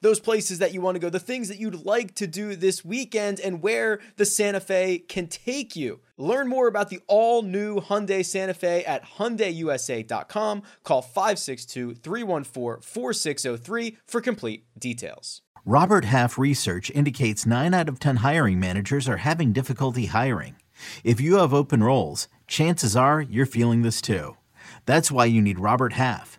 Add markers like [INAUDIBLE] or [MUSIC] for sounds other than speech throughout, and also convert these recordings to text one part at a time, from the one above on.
those places that you want to go, the things that you'd like to do this weekend, and where the Santa Fe can take you. Learn more about the all new Hyundai Santa Fe at HyundaiUSA.com. Call 562 314 4603 for complete details. Robert Half research indicates 9 out of 10 hiring managers are having difficulty hiring. If you have open roles, chances are you're feeling this too. That's why you need Robert Half.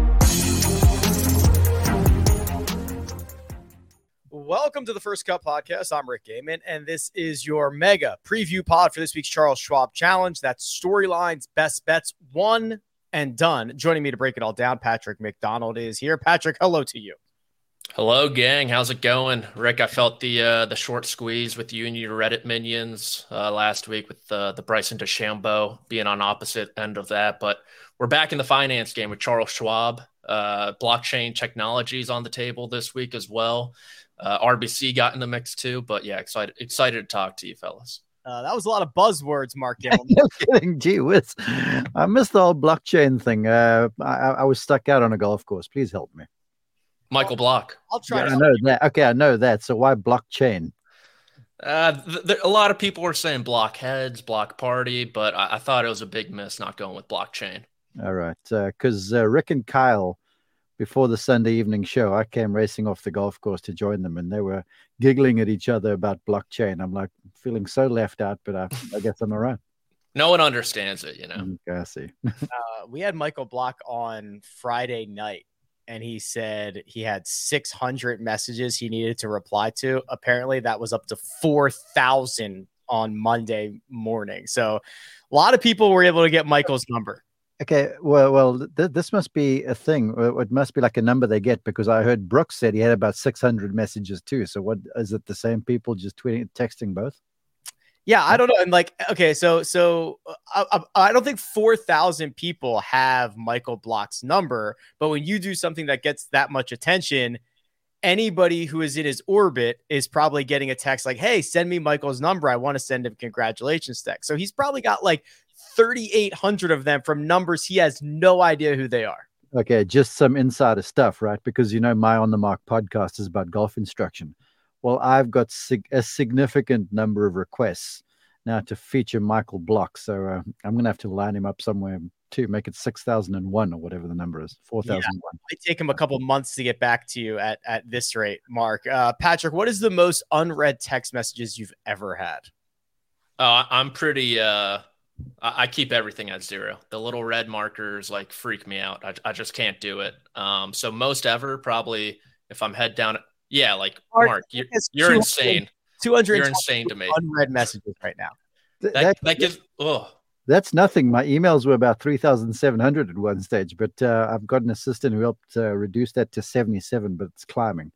Welcome to the First Cut Podcast. I'm Rick Gehman, and this is your mega preview pod for this week's Charles Schwab Challenge. That's storylines, best bets, one and done. Joining me to break it all down, Patrick McDonald is here. Patrick, hello to you. Hello, gang. How's it going, Rick? I felt the uh, the short squeeze with you and your Reddit minions uh, last week with the the Bryson DeChambeau being on opposite end of that, but we're back in the finance game with Charles Schwab. Uh, blockchain technologies on the table this week as well. Uh, RBC got in the mix too, but yeah, excited excited to talk to you, fellas. Uh, that was a lot of buzzwords, Mark. [LAUGHS] no kidding. Gee whiz. I missed the whole blockchain thing. Uh, I, I, was stuck out on a golf course. Please help me. Michael Block. I'll try. Yeah, I know that. Okay, I know that. So why blockchain? Uh, th- th- a lot of people were saying blockheads, block party, but I, I thought it was a big miss not going with blockchain. All right, because uh, uh, Rick and Kyle before the Sunday evening show, I came racing off the golf course to join them, and they were giggling at each other about blockchain. I'm like feeling so left out, but I, I guess I'm around. [LAUGHS] No one understands it, you know. Mm, I see. [LAUGHS] uh, we had Michael Block on Friday night, and he said he had 600 messages he needed to reply to. Apparently, that was up to 4,000 on Monday morning. So, a lot of people were able to get Michael's number. Okay, well, well, th- this must be a thing. It must be like a number they get because I heard Brooks said he had about six hundred messages too. So, what is it? The same people just tweeting, texting both? Yeah, I don't know. And like, okay, so so uh, I, I don't think four thousand people have Michael Block's number, but when you do something that gets that much attention, anybody who is in his orbit is probably getting a text like, "Hey, send me Michael's number. I want to send him congratulations text." So he's probably got like 3,800 of them from numbers he has no idea who they are. Okay, just some insider stuff, right? Because you know, my On the Mark podcast is about golf instruction. Well, I've got sig- a significant number of requests now to feature Michael Block. So uh, I'm going to have to line him up somewhere to make it 6001 or whatever the number is 4001 yeah, it take him a couple months to get back to you at, at this rate mark uh, patrick what is the most unread text messages you've ever had uh, i'm pretty uh, I, I keep everything at zero. The little red markers like freak me out. I, I just can't do it. Um, so most ever probably if I'm head down, yeah, like Mark, Mark you're, you're insane. 200 you're insane to me. Unread messages right now. That, that, that gives, oh, that's nothing. My emails were about 3,700 at one stage, but uh, I've got an assistant who helped uh, reduce that to 77, but it's climbing.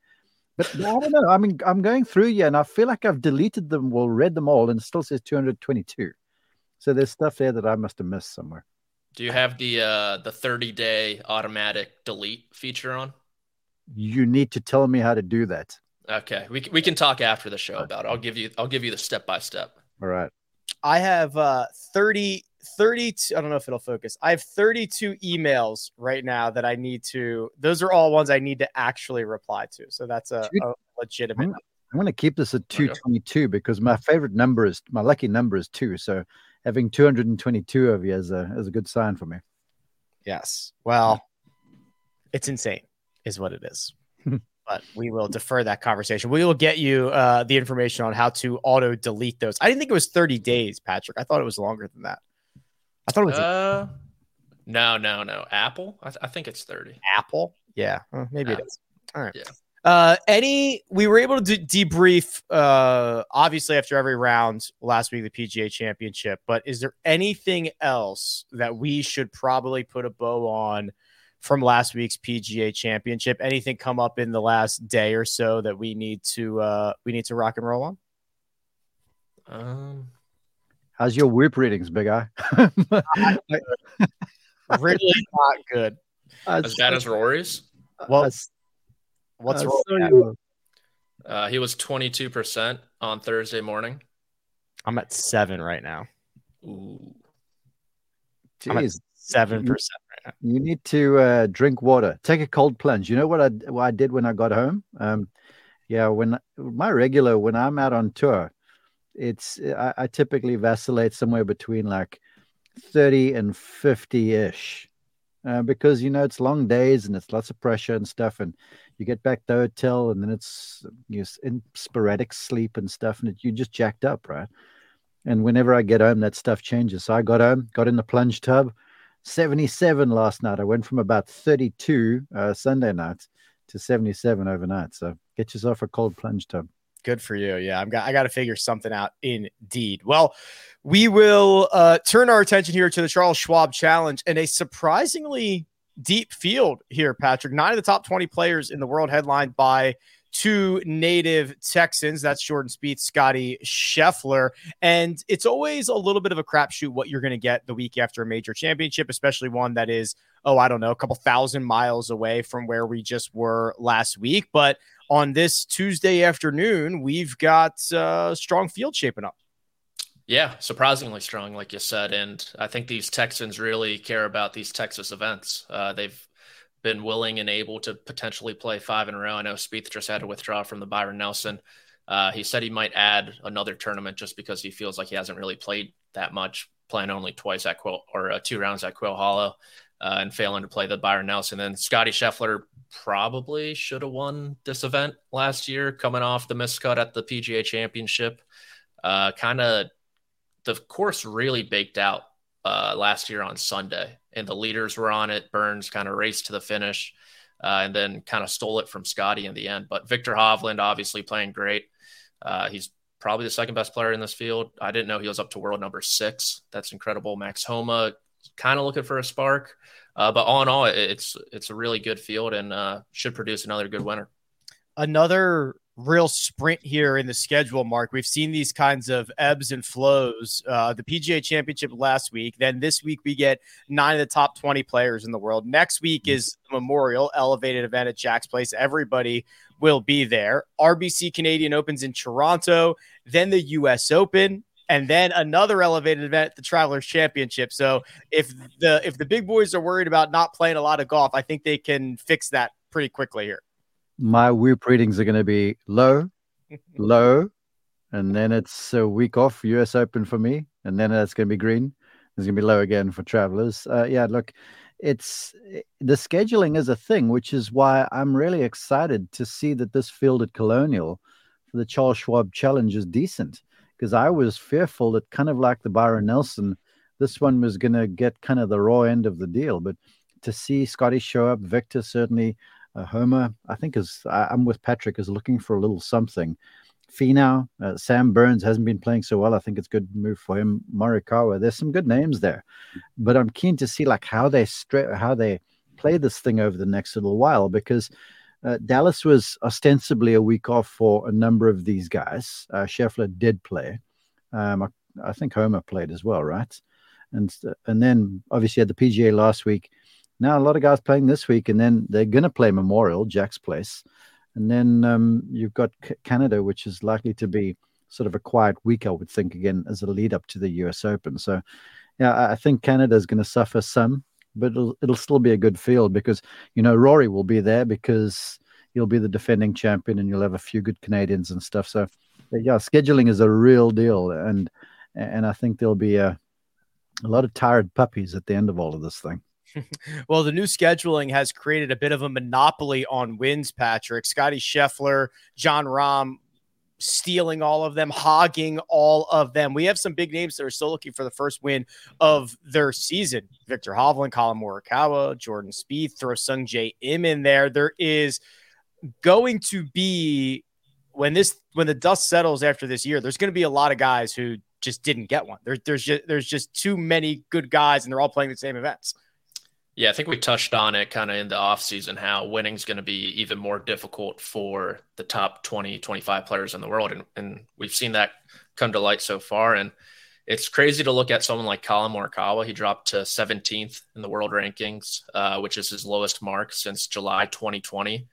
But I don't know. I mean, I'm going through here and I feel like I've deleted them, well, read them all, and it still says 222. So there's stuff there that I must have missed somewhere. Do you have the uh, the 30 day automatic delete feature on? You need to tell me how to do that. Okay, we we can talk after the show about it. I'll give you I'll give you the step by step. All right. I have uh 30 32 I don't know if it'll focus. I have 32 emails right now that I need to those are all ones I need to actually reply to. So that's a, a legitimate I'm, I'm going to keep this at 222 because my favorite number is my lucky number is 2. So having 222 of you is a is a good sign for me. Yes. Well, it's insane, is what it is. but we will defer that conversation. We will get you uh, the information on how to auto delete those. I didn't think it was 30 days, Patrick. I thought it was longer than that. I thought it was. Uh, No, no, no. Apple. I, th- I think it's thirty. Apple. Yeah, uh, maybe it Apple. is. All right. Yeah. Uh, any we were able to de- debrief uh obviously after every round last week the PGA Championship, but is there anything else that we should probably put a bow on from last week's PGA Championship? Anything come up in the last day or so that we need to uh we need to rock and roll on? Um, How's your whoop readings, big eye? [LAUGHS] Really not good. as bad as Rory's. Well, I What's I wrong? saw with you- Uh, he was twenty two percent on Thursday morning. I'm at seven right now. Ooh. I'm at Jeez, seven percent right now. you need to uh, drink water. Take a cold plunge. You know what I what I did when I got home? Um, yeah, when my regular when I'm out on tour, it's I, I typically vacillate somewhere between like thirty and fifty ish, uh, because you know it's long days and it's lots of pressure and stuff, and you get back to the hotel and then it's you in sporadic sleep and stuff, and it, you just jacked up, right? And whenever I get home, that stuff changes. So I got home, got in the plunge tub, 77 last night. I went from about 32 uh, Sunday night to 77 overnight. So get yourself a cold plunge tub. Good for you. Yeah, I'm got I got to figure something out indeed. Well, we will uh, turn our attention here to the Charles Schwab Challenge and a surprisingly deep field here, Patrick. Nine of the top 20 players in the world headlined by two native Texans. That's Jordan Spieth, Scotty Scheffler. And it's always a little bit of a crapshoot what you're going to get the week after a major championship, especially one that is, oh, I don't know, a couple thousand miles away from where we just were last week. But on this Tuesday afternoon, we've got uh, strong field shaping up. Yeah, surprisingly strong, like you said. And I think these Texans really care about these Texas events. Uh, they've been willing and able to potentially play five in a row. I know Spieth just had to withdraw from the Byron Nelson. Uh, he said he might add another tournament just because he feels like he hasn't really played that much, playing only twice at Quail or uh, two rounds at Quail Hollow uh, and failing to play the Byron Nelson. Then Scotty Scheffler probably should have won this event last year, coming off the miscut at the PGA Championship. Uh, kind of the course really baked out uh, last year on Sunday, and the leaders were on it. Burns kind of raced to the finish, uh, and then kind of stole it from Scotty in the end. But Viktor Hovland obviously playing great. Uh, he's probably the second best player in this field. I didn't know he was up to world number six. That's incredible. Max Homa kind of looking for a spark, uh, but all in all, it's it's a really good field and uh, should produce another good winner. Another real sprint here in the schedule, Mark. We've seen these kinds of ebbs and flows. Uh, the PGA Championship last week. Then this week, we get nine of the top 20 players in the world. Next week is the Memorial Elevated event at Jack's Place. Everybody will be there. RBC Canadian Opens in Toronto, then the US Open. And then another elevated event, the Travelers Championship. So if the if the big boys are worried about not playing a lot of golf, I think they can fix that pretty quickly here. My whoop readings are going to be low, [LAUGHS] low, and then it's a week off US Open for me, and then that's going to be green. It's going to be low again for travelers. Uh, yeah, look, it's the scheduling is a thing, which is why I'm really excited to see that this field at Colonial for the Charles Schwab Challenge is decent because I was fearful that kind of like the Byron Nelson, this one was going to get kind of the raw end of the deal. But to see Scotty show up, Viktor certainly, uh, Homa, I think is I, I'm with Patrick is looking for a little something. Finau, uh, Sam Burns hasn't been playing so well. I think it's a good move for him. Morikawa, there's some good names there, but I'm keen to see like how they stra- how they play this thing over the next little while because uh, Dallas was ostensibly a week off for a number of these guys. Uh, Scheffler did play. Um, I, I, think Homa played as well, right? And and then obviously had the PGA last week. Now a lot of guys playing this week, and then they're going to play Memorial, Jack's Place, and then um, you've got C- Canada, which is likely to be sort of a quiet week, I would think, again as a lead up to the U.S. Open. So, yeah, I, I think Canada is going to suffer some, but it'll it'll still be a good field because you know Rory will be there because he'll be the defending champion, and you'll have a few good Canadians and stuff. So, yeah, scheduling is a real deal, and and I think there'll be a a lot of tired puppies at the end of all of this thing. [LAUGHS] well, the new scheduling has created a bit of a monopoly on wins, Patrick. Scotty Scheffler, Jon Rahm, stealing all of them, hogging all of them. We have some big names that are still looking for the first win of their season. Viktor Hovland, Collin Morikawa, Jordan Spieth, throw Sungjae Im in there. There is going to be when this when the dust settles after this year, there's going to be a lot of guys who just didn't get one. There, there's just there's just too many good guys, and they're all playing the same events. Yeah, I think we touched on it kind of in the offseason how winning's going to be even more difficult for the top 20, 25 players in the world. And, and we've seen that come to light so far. And it's crazy to look at someone like Collin Morikawa. He dropped to 17th in the world rankings, uh, which is his lowest mark since July 2020.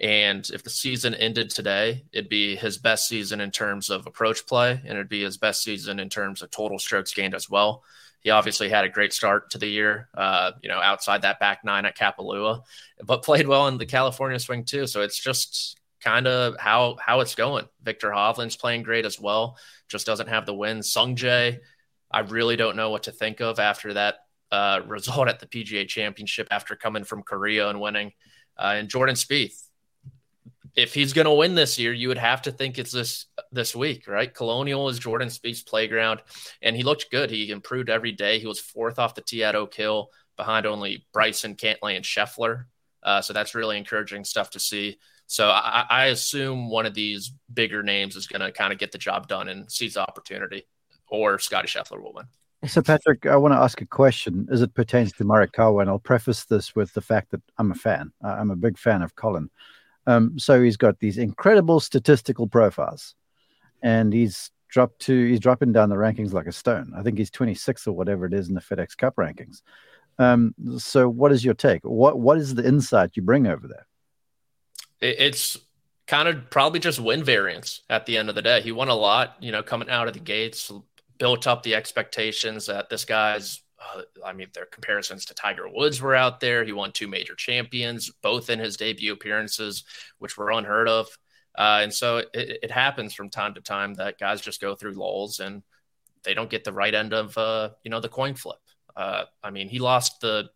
And if the season ended today, it'd be his best season in terms of approach play, and it'd be his best season in terms of total strokes gained as well. He obviously had a great start to the year, uh, you know, outside that back nine at Kapalua, but [LAUGHS] played well in the California swing too. So it's just kind of how how it's going. Viktor Hovland's playing great as well, just doesn't have the win. Sungjae, I really don't know what to think of after that uh, [LAUGHS] result at the PGA Championship after coming from Korea and winning. Uh, and Jordan Spieth, if he's going to win this year, you would have to think it's this this week, right? Colonial is Jordan Spieth's playground, and he looked good. He improved every day. He was fourth off the tee at Oak Hill, behind only Bryson, Cantlay, and Scheffler. Uh, so that's really encouraging stuff to see. So I, I assume one of these bigger names is going to kind of get the job done and seize the opportunity, or Scotty Scheffler will win. So, Patrick, I want to ask a question as it pertains to Morikawa, and I'll preface this with the fact that I'm a fan. I'm a big fan of Collin. Um, so he's got these incredible statistical profiles, and he's dropped to he's dropping down the rankings like a stone. I think he's 26 or whatever it is in the FedEx Cup rankings. Um, so, what is your take? What what is the insight you bring over there? It's kind of probably just win variance at the end of the day. He won a lot, you know, coming out of the gates, built up the expectations that this guy's uh, I mean, their comparisons to Tiger Woods were out there. He won two major champions, both in his debut appearances, which were unheard of. Uh, and so it, it, happens from time to time that guys just go through lulls and they don't get the right end of uh, you know the coin flip. Uh, I mean, he lost the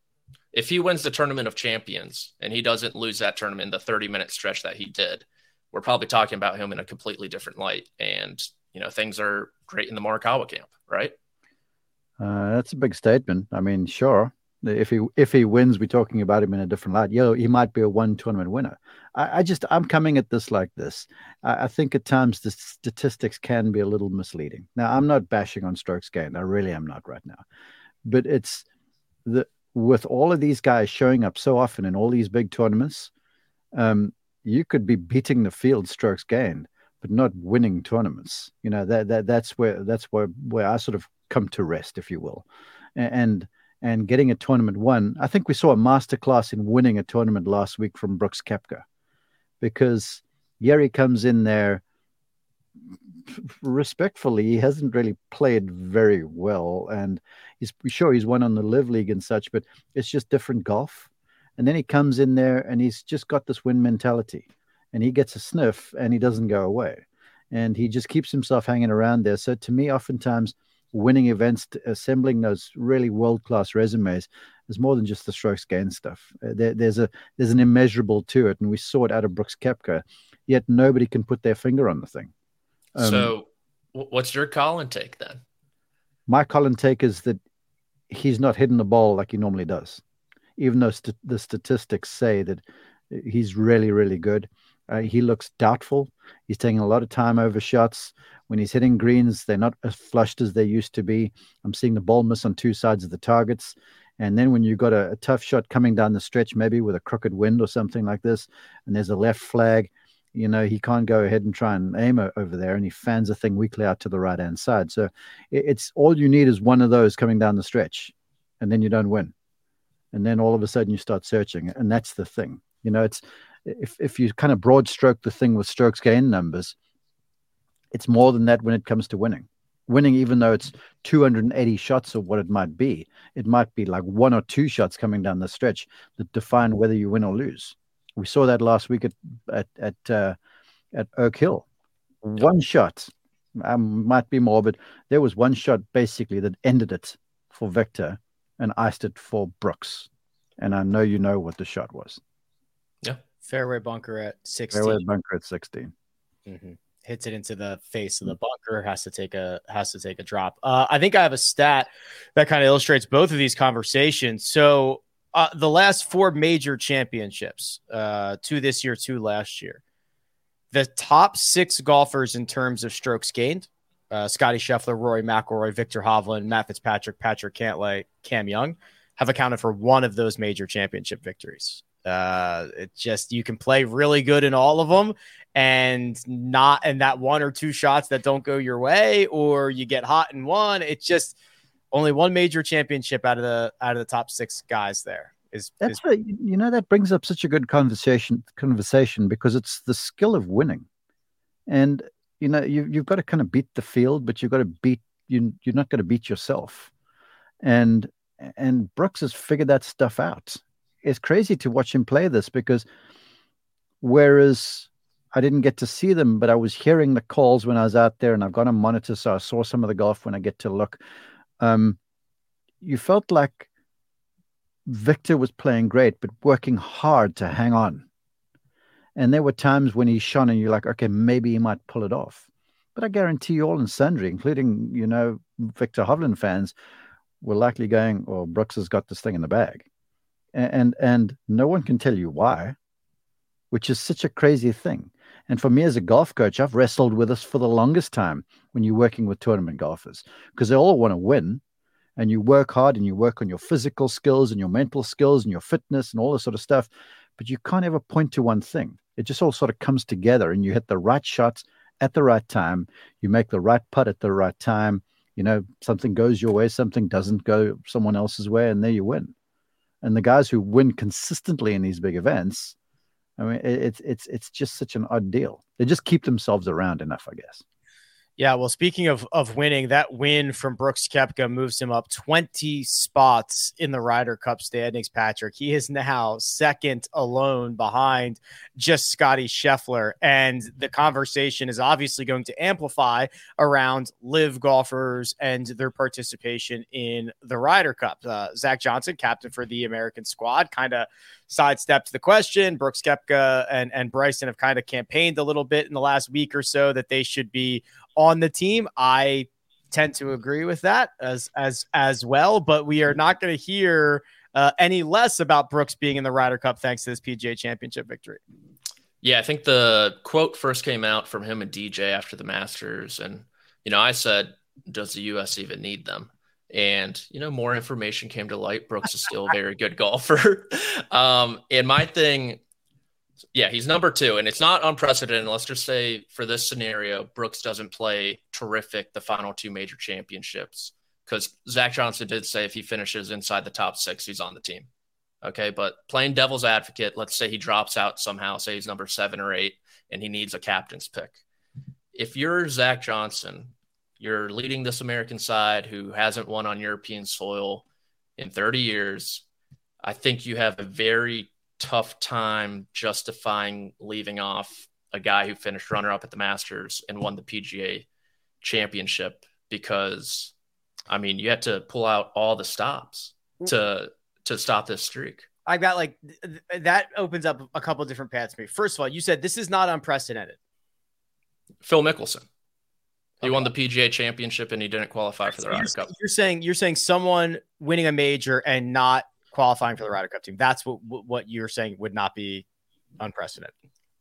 if he wins the tournament of champions and he doesn't lose that tournament in the 30 minute stretch that he did, we're probably talking about him in a completely different light. And you know things are great in the Morikawa camp, right? Uh, that's a big statement. I mean, sure. If he if he wins, we're talking about him in a different light. Yeah, he might be a one tournament winner. I, I just I'm coming at this like this. I, I, think at times the statistics can be a little misleading. Now I'm not bashing on strokes gained. I really am not right now, but it's the with all of these guys showing up so often in all these big tournaments, um, you could be beating the field strokes gained, but not winning tournaments. You know that that that's where that's where where I sort of come to rest, if you will, and and getting a tournament won. I think we saw a masterclass in winning a tournament last week from Brooks Koepka, because Yeri comes in there respectfully. He hasn't really played very well, and he's sure he's won on the LIV League and such, but it's just different golf. And then he comes in there and he's just got this win mentality, and he gets a sniff and he doesn't go away, and he just keeps himself hanging around there. So to me, oftentimes winning events, assembling those really world class resumes is more than just the strokes gain stuff. Uh, there, there's a there's an immeasurable to it, and we saw it out of Brooks Koepka. Yet nobody can put their finger on the thing. Um, so, what's your Collin take then? My Collin take is that he's not hitting the ball like he normally does, even though st- the statistics say that he's really really good. Uh, he looks doubtful. He's taking a lot of time over shots. When he's hitting greens, they're not as flushed as they used to be. I'm seeing the ball miss on two sides of the targets. And then when you've got a, a tough shot coming down the stretch, maybe with a crooked wind or something like this, and there's a left flag, you know, he can't go ahead and try and aim over there, and he fans the thing weakly out to the right hand side. So it's all you need is one of those coming down the stretch, and then you don't win. And then all of a sudden you start searching, and that's the thing. You know, it's if if you kind of broad stroke the thing with strokes gain numbers, it's more than that when it comes to winning. Winning, even though it's 280 shots or what it might be, it might be like one or two shots coming down the stretch that define whether you win or lose. We saw that last week at at at, uh, at Oak Hill. One shot, um, might be more, but there was one shot basically that ended it for Viktor and iced it for Brooks. And I know you know what the shot was. Yeah, fairway bunker at 16. Fairway bunker at 16. Mm-hmm. hits it into the face of the bunker, has to take a has to take a drop. Uh, I think I have a stat that kind of illustrates both of these conversations. So uh, the last four major championships, uh, two this year, two last year, the top six golfers in terms of strokes gained. Uh, Scotty Scheffler, Rory McIlroy, Viktor Hovland, Matt Fitzpatrick, Patrick Cantlay, Cam Young have accounted for one of those major championship victories. Uh, it just you can play really good in all of them, and not and that one or two shots that don't go your way, or you get hot in one. It's just only one major championship out of the out of the top six guys there. Is, That's is, right. You know that brings up such a good conversation conversation because it's the skill of winning, and you know you you've got to kind of beat the field, but you've got to beat you. You're not going to beat yourself, and and Brooks has figured that stuff out. It's crazy to watch him play this because whereas I didn't get to see them, but I was hearing the calls when I was out there, and I've got a monitor, so I saw some of the golf when I get to look. Um, you felt like Viktor was playing great, but working hard to hang on. And there were times when he shone, and you're like, okay, maybe he might pull it off. But I guarantee you, all and sundry, including you know Viktor Hovland fans, were likely going, "Oh, Brooks has got this thing in the bag," and and, no one can tell you why, which is such a crazy thing. And for me as a golf coach, I've wrestled with this for the longest time when you're working with tournament golfers because they all want to win and you work hard and you work on your physical skills and your mental skills and your fitness and all this sort of stuff. But you can't ever point to one thing. It just all sort of comes together and you hit the right shots at the right time. You make the right putt at the right time. You know, something goes your way, something doesn't go someone else's way, and there you win. And the guys who win consistently in these big events, I mean, it's it's it's just such an odd deal. They just keep themselves around enough, I guess. Yeah, well, speaking of of winning, that win from Brooks Koepka moves him up 20 spots in the Ryder Cup standings, Patrick. He is now second alone behind just Scotty Scheffler. And the conversation is obviously going to amplify around LIV golfers and their participation in the Ryder Cup. Uh, Zach Johnson, captain for the American squad, kind of sidestepped the question. Brooks Koepka and, and Bryson have kind of campaigned a little bit in the last week or so that they should be on the team. I tend to agree with that as as as well, but we are not going to hear uh, any less about Brooks being in the Ryder Cup thanks to this PGA Championship victory. Yeah, I think the quote first came out from him and DJ after the Masters, and you know, I said, "Does the U.S. even need them?" And you know, more information came to light. Brooks is still a [LAUGHS] very good golfer. [LAUGHS] um, and my thing yeah, he's number two, and it's not unprecedented. Let's just say for this scenario, Brooks doesn't play terrific the final two major championships because Zach Johnson did say if he finishes inside the top six, he's on the team. Okay, but playing devil's advocate, let's say he drops out somehow, say he's number seven or eight, and he needs a captain's pick. If you're Zach Johnson, you're leading this American side who hasn't won on European soil in 30 years. I think you have a very tough time justifying leaving off a guy who finished runner up at the Masters and won the PGA championship because I mean you had to pull out all the stops mm. to to stop this streak. I got like th- that opens up a couple different paths for me. First of all, you said this is not unprecedented. Phil Mickelson. He okay. won the PGA championship and he didn't qualify for the Ryder Cup. You're saying you're saying someone winning a major and not qualifying for the Ryder Cup team. That's what what you're saying would not be unprecedented.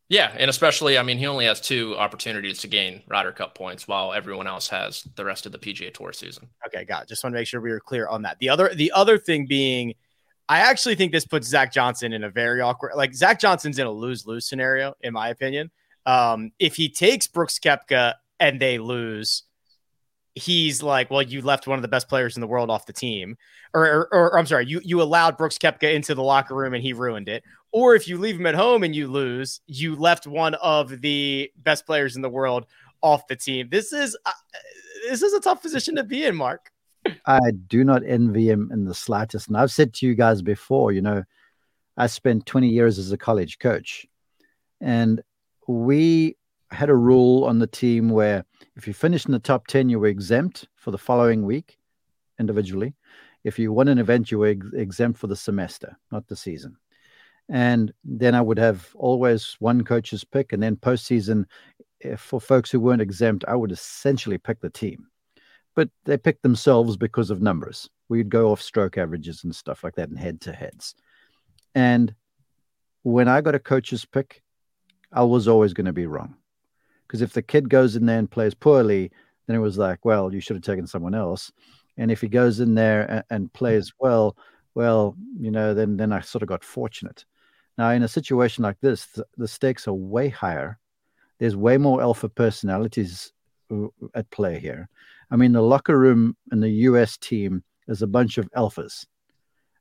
Yeah, and especially, I mean, he only has two opportunities to gain Ryder Cup points, while everyone else has the rest of the PGA Tour season. Okay, got. It. Just want to make sure we were clear on that. The other, the other thing being, I actually think this puts Zach Johnson in a very awkward. Like Zach Johnson's in a lose lose scenario, in my opinion. Um, if he takes Brooks Koepka and they lose, he's like, well, you left one of the best players in the world off the team, or, or, or, I'm sorry, you you allowed Brooks Koepka into the locker room and he ruined it. Or if you leave him at home and you lose, you left one of the best players in the world off the team. This is uh, this is a tough position to be in, Mark. I do not envy him in the slightest, and I've said to you guys before, you know, I spent 20 years as a college coach, and we had a rule on the team where if you finished in the top 10, you were exempt for the following week individually. If you won an event, you were ex- exempt for the semester, not the season. And then I would have always one coach's pick, and then postseason, if for folks who weren't exempt, I would essentially pick the team. But they picked themselves because of numbers. We'd go off stroke averages and stuff like that and head to heads. And when I got a coach's pick, I was always going to be wrong. Because if the kid goes in there and plays poorly, then it was like, well, you should have taken someone else. And if he goes in there and, and plays well, well, you know, then then I sort of got fortunate. Now, in a situation like this, the, stakes are way higher. There's way more alpha personalities at play here. I mean, the locker room in the US team is a bunch of alphas.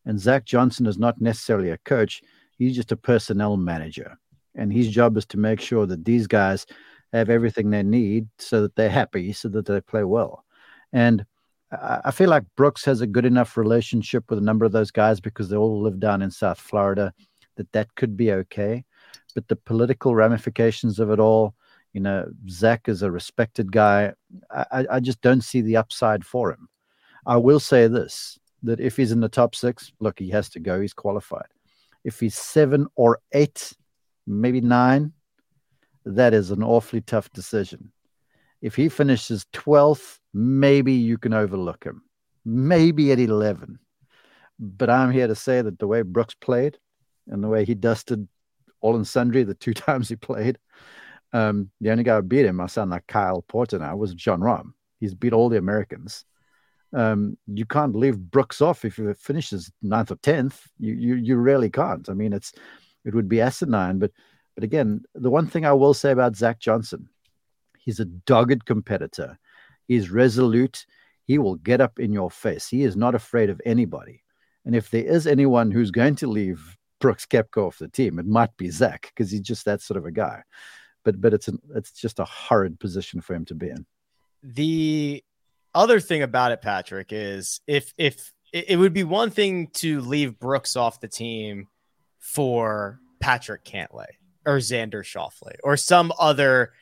And Zach Johnson is not necessarily a coach, he's just a personnel manager. And his job is to make sure that these guys have everything they need so that they're happy, so that they play well. And I feel like Brooks has a good enough relationship with a number of those guys because they all live down in South Florida that that could be okay. But the political ramifications of it all, you know, Zach is a respected guy. I, I just don't see the upside for him. I will say this that if he's in the top six, look, he has to go. He's qualified. If he's seven or eight, maybe nine, that is an awfully tough decision. If he finishes 12th, maybe you can overlook him. Maybe at 11. But I'm here to say that the way Brooks played and the way he dusted all and sundry the two [LAUGHS] times he played, um, the only guy who beat him, I sound like Kyle Porter now, was Jon Rahm. He's beat all the Americans. Um, you can't leave Brooks off if he finishes ninth or tenth. You, you you really can't. I mean, it's it would be asinine. But but again, the one thing I will say about Zach Johnson, he's a dogged competitor. He's resolute. He will get up in your face. He is not afraid of anybody. And if there is anyone who's going to leave Brooks Koepka off the team, it might be Zach because he's just that sort of a guy. But but it's an, it's just a horrid position for him to be in. The other thing about it, Patrick, is if if it would be one thing to leave Brooks off the team for Patrick Cantlay or Xander Schauffele or some other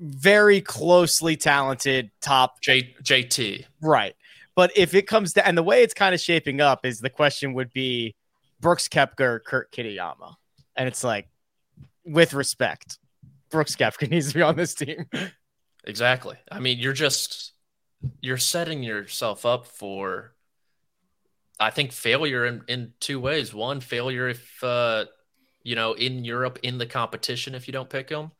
very closely talented top J- JT. Right. But if it comes to, and the way it's kind of shaping up is the question would be Brooks Koepka or Kurt Kitayama. And it's like, with respect, Brooks Koepka [LAUGHS] needs to be on this team. Exactly. I mean, you're just, you're setting yourself up for, I think, failure in, in two ways. One, failure if, uh, you know, in Europe in the competition if you don't pick him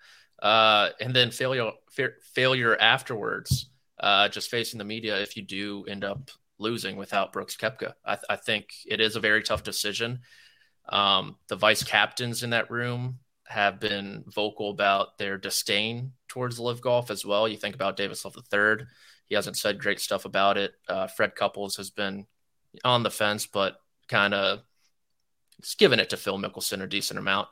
uh, and then failure fa- failure afterwards, uh, just facing the media if you do end up losing without Brooks Koepka. I, th- I think it is a very tough decision. Um, the vice captains in that room have been vocal about their disdain towards LIV golf as well. You think about Davis Love III, he hasn't said great stuff about it. Uh, Fred Couples has been on the fence, but kind of given it to Phil Mickelson a decent amount.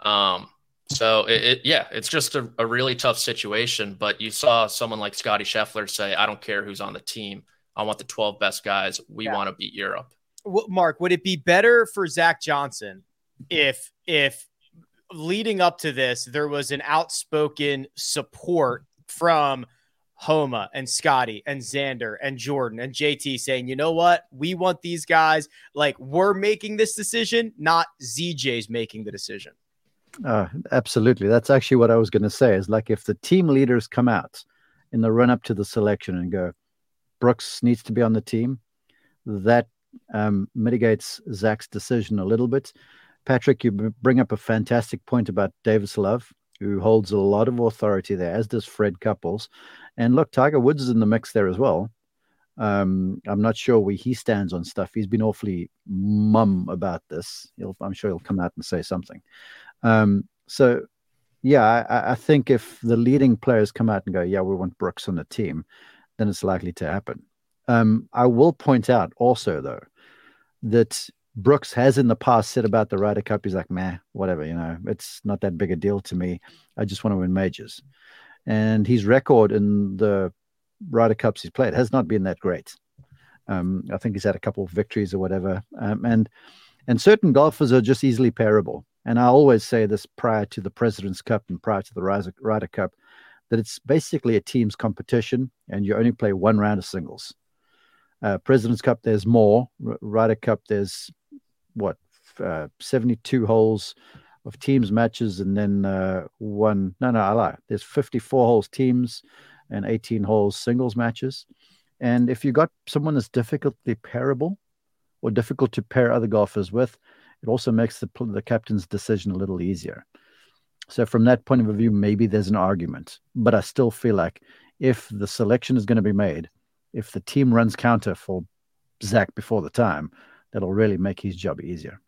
Um, so it, it, yeah, it's just a, a, really tough situation. But you saw someone like Scotty Scheffler say, "I don't care who's on the team. I want the 12 best guys. We yeah. want to beat Europe." Well, Mark, would it be better for Zach Johnson if if leading up to this there was an outspoken support from Homa and Scotty and Xander and Jordan and JT saying, you know what? We want these guys. Like, we're making this decision, not ZJ's making the decision. Uh, absolutely. That's actually what I was going to say. Is like if the team leaders come out in the run up to the selection and go, Brooks needs to be on the team, that um, mitigates Zach's decision a little bit. Patrick, you bring up a fantastic point about Davis Love, who holds a lot of authority there, as does Fred Couples. And look, Tiger Woods is in the mix there as well. Um, I'm not sure where he stands on stuff. He's been awfully mum about this. He'll, I'm sure he'll come out and say something. Um, so, yeah, I, I, think if the leading players come out and go, yeah, we want Brooks on the team, then it's likely to happen. Um, I will point out also, though, that Brooks has in the past said about the Ryder Cup, he's like, meh, whatever, you know, it's not that big a deal to me. I just want to win majors. And his record in the Ryder Cups he's played has not been that great. Um, I think he's had a couple of victories or whatever. Um, and and certain golfers are just easily pairable. And I always say this prior to the President's Cup and prior to the Ryder Cup that it's basically a team's competition and you only play one round of singles. Uh, President's Cup, there's more. R- Ryder Cup, there's what, uh, 72 holes of teams matches and then uh, one. No, no, I lie. There's 54 holes teams and 18 holes singles matches. And if you got someone that's difficultly pairable or difficult to pair other golfers with, it also makes the the captain's decision a little easier. So from that point of view, maybe there's an argument. But I still feel like if the selection is going to be made, if the team runs counter for Zach before the time, that'll really make his job easier.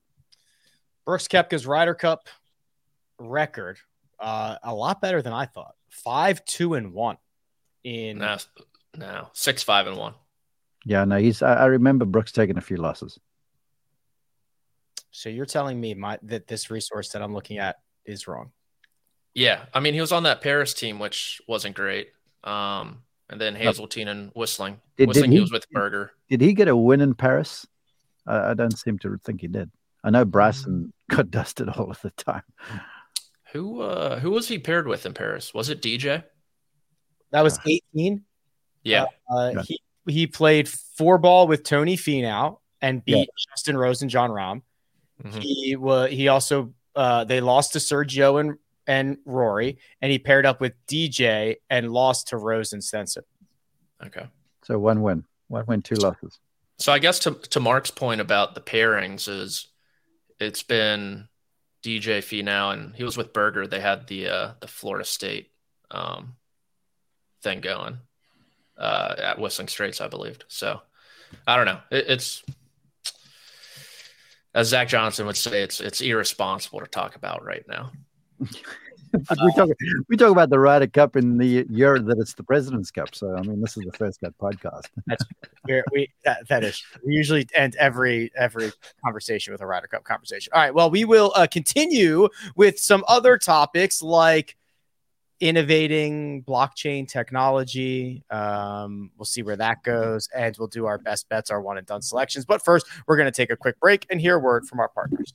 Brooks Koepka's Ryder Cup record, uh, a lot better than I thought. Five, two, and one in No, no, six, five, and one. Yeah, no, he's. I, I remember Brooks taking a few losses. So you're telling me my that this resource that I'm looking at is wrong. Yeah, I mean he was on that Paris team, which wasn't great. Um, and then Hazeltine and Whistling. Did- did Whistling, he- he was with Berger. Did he get a win in Paris? I, I don't seem to think he did. I know Bryson [LAUGHS] got dusted all of the time. Who uh who was he paired with in Paris? Was it DJ? That was 18. Yeah. Uh, Yeah. He he played four ball with Tony Finau and beat Yeah. Justin Rose and Jon Rahm. Mhm. He was he also uh, they lost to Sergio and and Rory, and he paired up with DJ and lost to Rose and Stenson. Okay. So one win, one win, two losses. So I guess to to Mark's point about the pairings is it's been DJ Finau, and he was with Berger. They had the uh the Florida State um thing going uh at Whistling Straits, I believed. So I don't know. It, it's as Zach Johnson would say, it's it's irresponsible to talk about right now. [LAUGHS] [LAUGHS] we talk we talk about the Ryder Cup in the year that it's the President's Cup. So I mean, this is the first cut podcast. [LAUGHS] We're, we that, that is we usually end every every conversation with a Ryder Cup conversation. All right, well, we will uh, continue with some other topics like innovating blockchain technology. Um, we'll see where that goes, and we'll do our best bets, our one and done selections. But first, we're going to take a quick break and hear a word from our partners.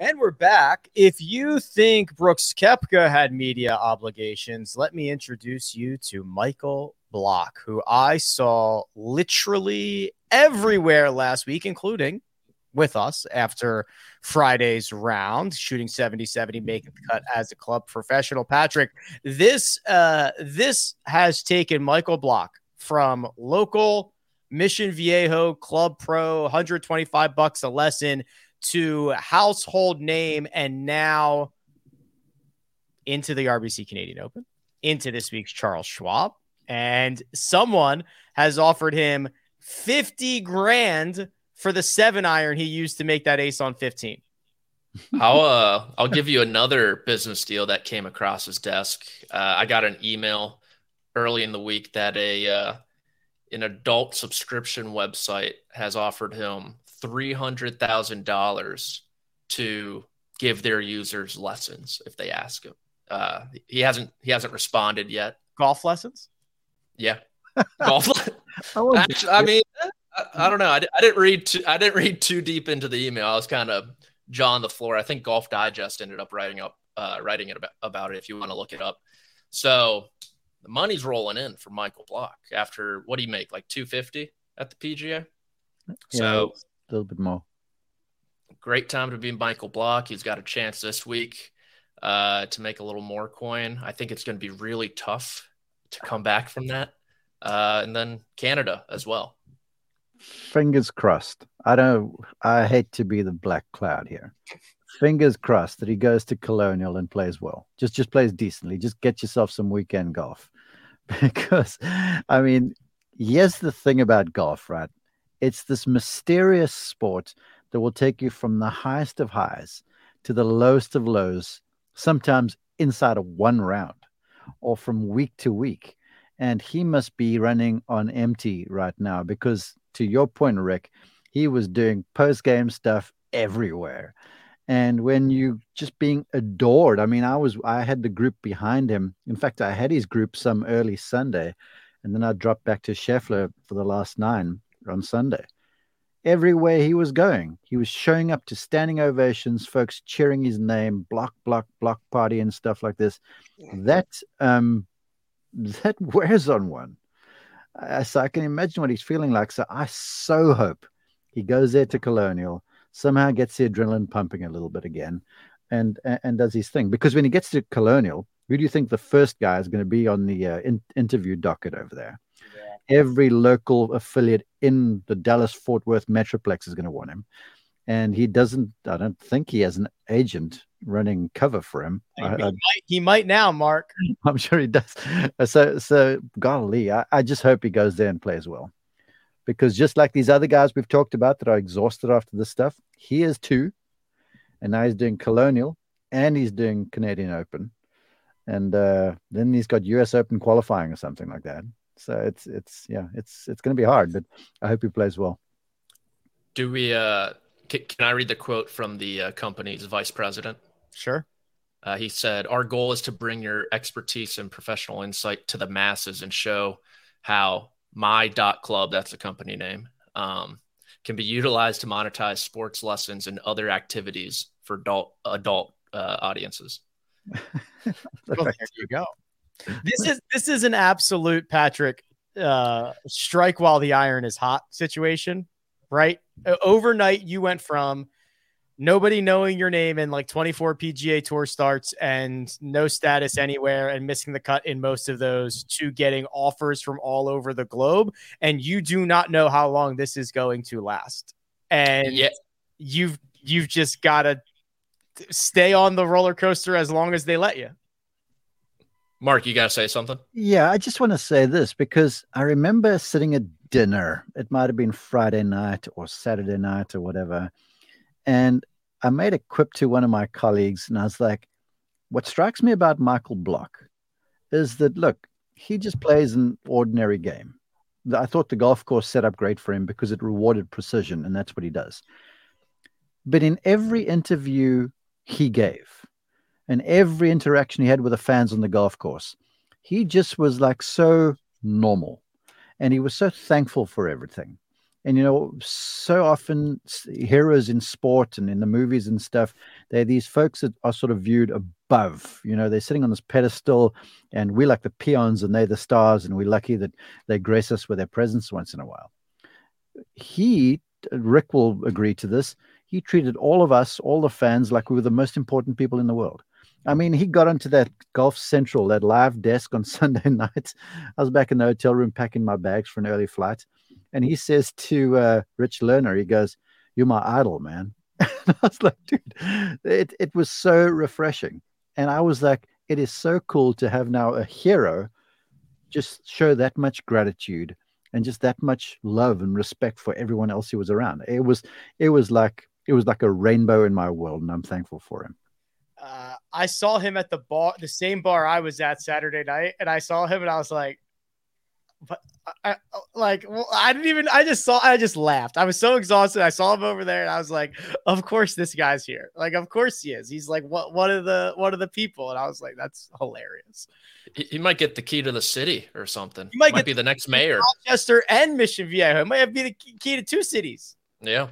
And we're back. If you think Brooks Koepka had media obligations, let me introduce you to Michael Block, who I saw literally everywhere last week, including with us after Friday's round, shooting 70 70, making the cut as a club professional. Patrick, this uh, this has taken Michael Block from local Mission Viejo Club Pro, 125 bucks a lesson to household name and now into the RBC Canadian Open, into this week's Charles Schwab. And someone has offered him 50 grand for the seven iron he used to make that ace on 15. I'll uh, I'll give you another business deal that came across his desk. Uh, I got an email early in the week that a uh, an adult subscription website has offered him three hundred thousand dollars to give their users lessons if they ask him. Uh, he hasn't he hasn't responded yet. Golf lessons? Yeah, golf. [LAUGHS] I I mean, I, I don't know. I, I didn't read too, I didn't read too deep into the email. I was kind of jaw on the floor. I think Golf Digest ended up writing up uh, writing it about, about it. If you want to look it up, so the money's rolling in for Michael Block after what do you make like two fifty at the PGA? So a little bit more. great time to be Michael Block. He's got a chance this week uh, to make a little more coin. I think it's going to be really tough to come back from that. Uh, and then Canada as well. Fingers crossed. I don't. I hate to be the black cloud here. Fingers crossed that he goes to Colonial and plays well. Just just plays decently. Just get yourself some weekend golf. [LAUGHS] Because I mean, here's the thing about golf, right? It's this mysterious sport that will take you from the highest of highs to the lowest of lows, sometimes inside of one round or from week to week. And he must be running on empty right now because, to your point, Rick, he was doing post game stuff everywhere. and when you just being adored. I mean, I was I had the group behind him. In fact, I had his group some early Sunday, and then I dropped back to Scheffler for the last nine on Sunday. Everywhere he was going, he was showing up to standing ovations, folks cheering his name, block, block, block party, and stuff like this. That um, [LAUGHS] that wears on one. Uh, so I can imagine what he's feeling like. So I so hope he goes there to Colonial somehow gets the adrenaline pumping a little bit again and and does his thing because when he gets to colonial who do you think the first guy is going to be on the uh, in, interview docket over there. Every local affiliate in the dallas fort worth metroplex is going to want him and he doesn't i don't think he has an agent running cover for him he, I, might, he might now mark [LAUGHS] i'm sure he does so so golly I, I just hope he goes there and plays well because just like these other guys we've talked about that are exhausted after this stuff, he is too. And now he's doing Colonial and he's doing Canadian Open. And uh, then he's got US Open qualifying or something like that. So it's it's yeah, it's it's going to be hard, but I hope he plays well. Do we uh can, can I read the quote from the uh, company's vice president? Sure. Uh, he said, Our goal is to bring your expertise and professional insight to the masses and show how my dot club that's the company name um, can be utilized to monetize sports lessons and other activities for adult adult uh, audiences [LAUGHS] well, there you go this is this is an absolute patrick uh, strike while the iron is hot situation right overnight you went from nobody knowing your name in like 24 PGA Tour starts and no status anywhere and missing the cut in most of those to getting offers from all over the globe. And you do not know how long this is going to last. And yeah. you've you've just got to stay on the roller coaster as long as they let you. Mark, you got to say something? Yeah, I just want to say this because I remember sitting at dinner. It might have been Friday night or Saturday night or whatever. And I made a quip to one of my colleagues, and I was like, "What strikes me about Michael Block is that look, he just plays an ordinary game. I thought the golf course set up great for him because it rewarded precision, and that's what he does. But in every interview he gave, and every interaction he had with the fans on the golf course, he just was like so normal, and he was so thankful for everything. And you know so often heroes in sport and in the movies and stuff they're these folks that are sort of viewed above. You know they're sitting on this pedestal and we're like the peons and they're the stars and we're lucky that they grace us with their presence once in a while. He rick will agree to this he treated all of us all the fans like we were the most important people in the world I mean, he got onto that Golf Central, that live desk on [LAUGHS] Sunday night. I was back in the hotel room packing my bags for an early flight and he says to uh, Rich Lerner, he goes, "You're my idol, man." [LAUGHS] I was like, dude, it it was so refreshing, and I was like, it is so cool to have now a hero just show that much gratitude and just that much love and respect for everyone else who was around. It was it was like it was like a rainbow in my world, and I'm thankful for him. Uh, I saw him at the bar, the same bar I was at Saturday night, and I saw him, and I was like, but I, like well, I didn't even I just saw I just laughed. I was so exhausted. I saw him over there and I was like, of course this guy's here. Like of course he is. He's like what one of the one of the people and I was like that's hilarious. He, he might get the key to the city or something. He might, might be the next mayor. Rochester and Mission Viejo. It might have be the key to two cities. Yeah.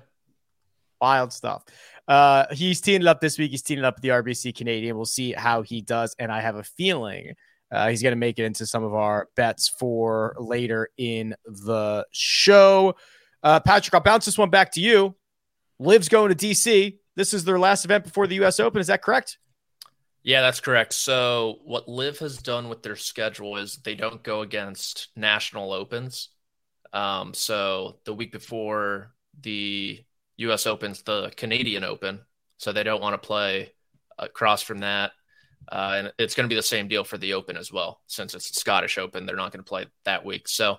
Wild stuff. Uh, he's teaming up this week. He's teaming up with the RBC Canadian. We'll see how he does. And I have a feeling uh, he's going to make it into some of our bets for later in the show. Uh, Patrick, I'll bounce this one back to you. LIV's going to DC. This is their last event before the U.S. Open. Is that correct? Yeah, that's correct. So, what LIV has done with their schedule is they don't go against national opens. Um, so, the week before the U.S. Opens, the Canadian Open. So, they don't want to play across from that. Uh, and it's going to be the same deal for the Open as well, since it's the Scottish Open. They're not going to play that week. So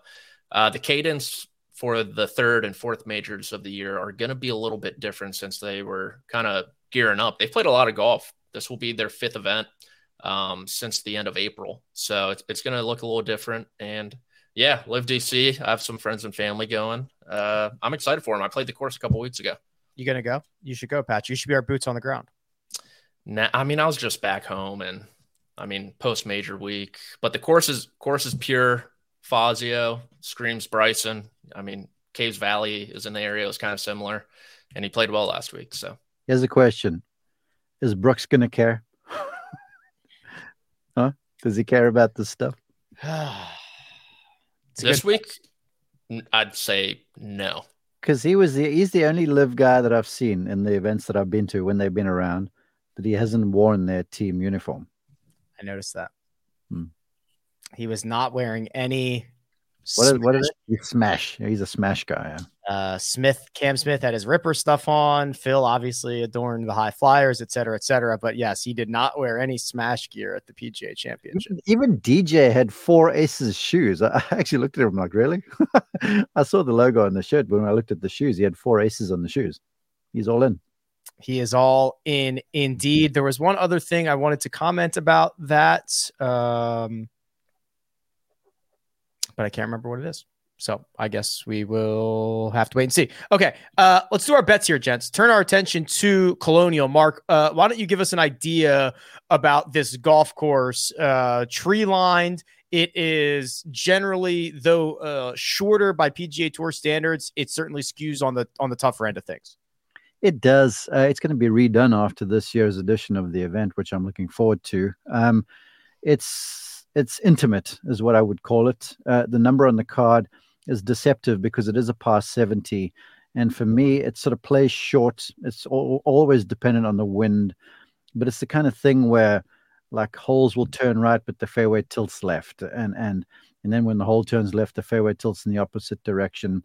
uh, the cadence for the third and fourth majors of the year are going to be a little bit different since they were kind of gearing up. They've played a lot of golf. This will be their fifth event um, since the end of April. So it's, it's going to look a little different. And yeah, LIV DC. I have some friends and family going. Uh, I'm excited for them. I played the course a couple weeks ago. You gonna go? You should go, Pat. You should be our boots on the ground. Nah, I mean, I was just back home, and I mean, post major week, but the course is course is pure. Fazio screams Bryson. I mean, Caves Valley is in the area. It was kind of similar, and he played well last week. So Here's a question: Is Brooks gonna care? [LAUGHS] huh? Does he care about this stuff? [SIGHS] [SIGHS] [SIGHS] It's this good- week, I'd say no. Because he was the he's the only LIV guy that I've seen in the events that I've been to when they've been around that he hasn't worn their team uniform. I noticed that. Hmm. He was not wearing any. What is, what is it? He's smash. He's a smash guy. yeah. Uh, Smith, Cam Smith had his Ripper stuff on. Phil obviously adorned the HyFlyers, et cetera, et cetera. But yes, he did not wear any smash gear at the PGA Championship. Even DJ had four aces shoes. I [LAUGHS] I actually looked at him like, really? [LAUGHS] I saw the logo on the shirt, but when I looked at the shoes, he had four aces on the shoes. He's all in. He is all in indeed. There was one other thing I wanted to comment about that, um, but I can't remember what it is. So I guess we will have to wait and see. Okay, uh, let's do our bets here, gents. Turn our attention to Colonial. Mark, uh, why don't you give us an idea about this golf course? Uh, tree lined. It is generally, though uh, shorter by PGA Tour standards, it certainly skews on the on the tougher end of things. It does. Uh, it's going to be redone after this year's edition of the event, which I'm looking forward to. Um, it's it's intimate, is what I would call it. Uh, the number on the card is deceptive because it is a past 70, and for me, it sort of plays short. It's al- always dependent on the wind, but it's the kind of thing where like holes will turn right, but the fairway tilts left, and and and then when the hole turns left, the fairway tilts in the opposite direction.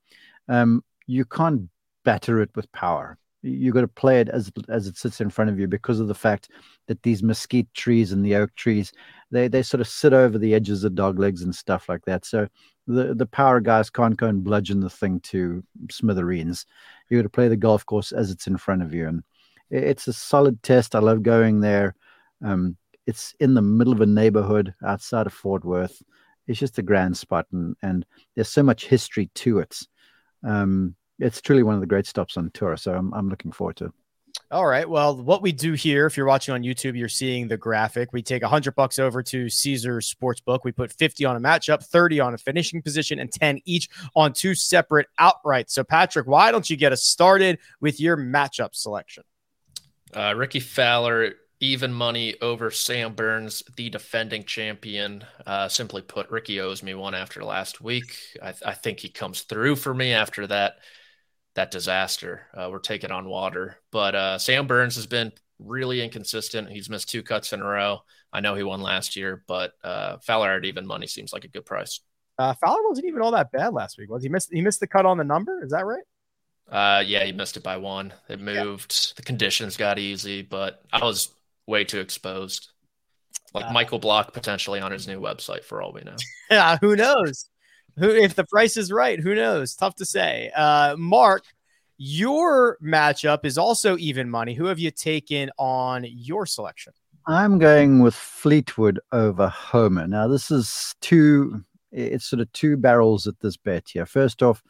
Um, you can't batter it with power you got to play it as as it sits in front of you because of the fact that these mesquite trees and the oak trees they they sort of sit over the edges of dog legs and stuff like that. So the the power guys can't go and bludgeon the thing to smithereens. You got to play the golf course as it's in front of you. And it's a solid test. I love going there. Um it's in the middle of a neighborhood outside of fort worth. It's just a grand spot and and there's so much history to it. Um it's truly one of the great stops on tour. So I'm, I'm looking forward to it. All right. Well, what we do here, if you're watching on YouTube, you're seeing the graphic. We take 100 bucks over to Caesar Sportsbook. We put 50 on a matchup, 30 on a finishing position, and 10 each on two separate outright. So, Patrick, why don't you get us started with your matchup selection? Uh, Ricky Fowler, even money over Sam Burns, the defending champion. Uh, simply put, Ricky owes me one after last week. I, I think he comes through for me after that that disaster. Uh, we're taking on water, but uh, Sam Burns has been really inconsistent. He's missed two cuts in a row. I know he won last year, but uh, Fowler at even money seems like a good price. Uh, Fowler wasn't even all that bad last week. Was he missed? He missed the cut on the number. Is that right? Uh, yeah, he missed it by one. It moved. The conditions got easy, but I was way too exposed. Like Uh, Michael Block potentially on his new website for all we know. [LAUGHS] Yeah. Who knows? Who if the price is right? Who knows? Tough to say. Uh, Mark, your matchup is also even money. Who have you taken on your selection? I'm going with Fleetwood over Homa. Now, this is two, it's sort of two barrels at this bet here. First off,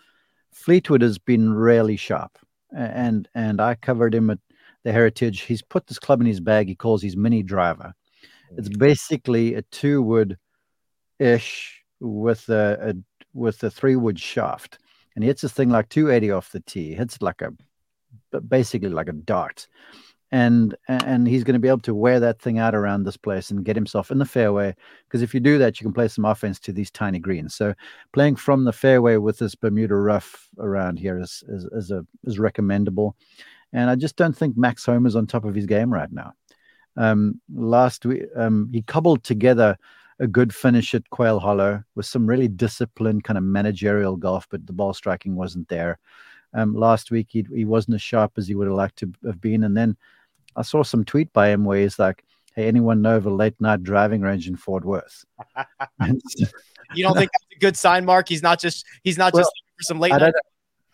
Fleetwood has been really sharp. And and I covered him at the Heritage. He's put this club in his bag. He calls his mini driver. It's basically a two wood ish with a, a with a three wood shaft, and he hits this thing like 280 off the tee. Hits it like a basically like a dart, and and he's going to be able to wear that thing out around this place and get himself in the fairway. Because if you do that, you can play some offense to these tiny greens. So playing from the fairway with this Bermuda rough around here is is, is a is recommendable. And I just don't think Max Homa's on top of his game right now. Um, last week, um, he cobbled together a good finish at Quail Hollow with some really disciplined kind of managerial golf, but the ball striking wasn't there. Um, last week, he, he wasn't as sharp as he would have liked to have been. And then I saw some tweet by him where he's like, Hey, anyone know of a late night driving range in Fort Worth? [LAUGHS] You don't think that's a good sign, Mark? He's not just he's not Well, just looking for some late I night. don't,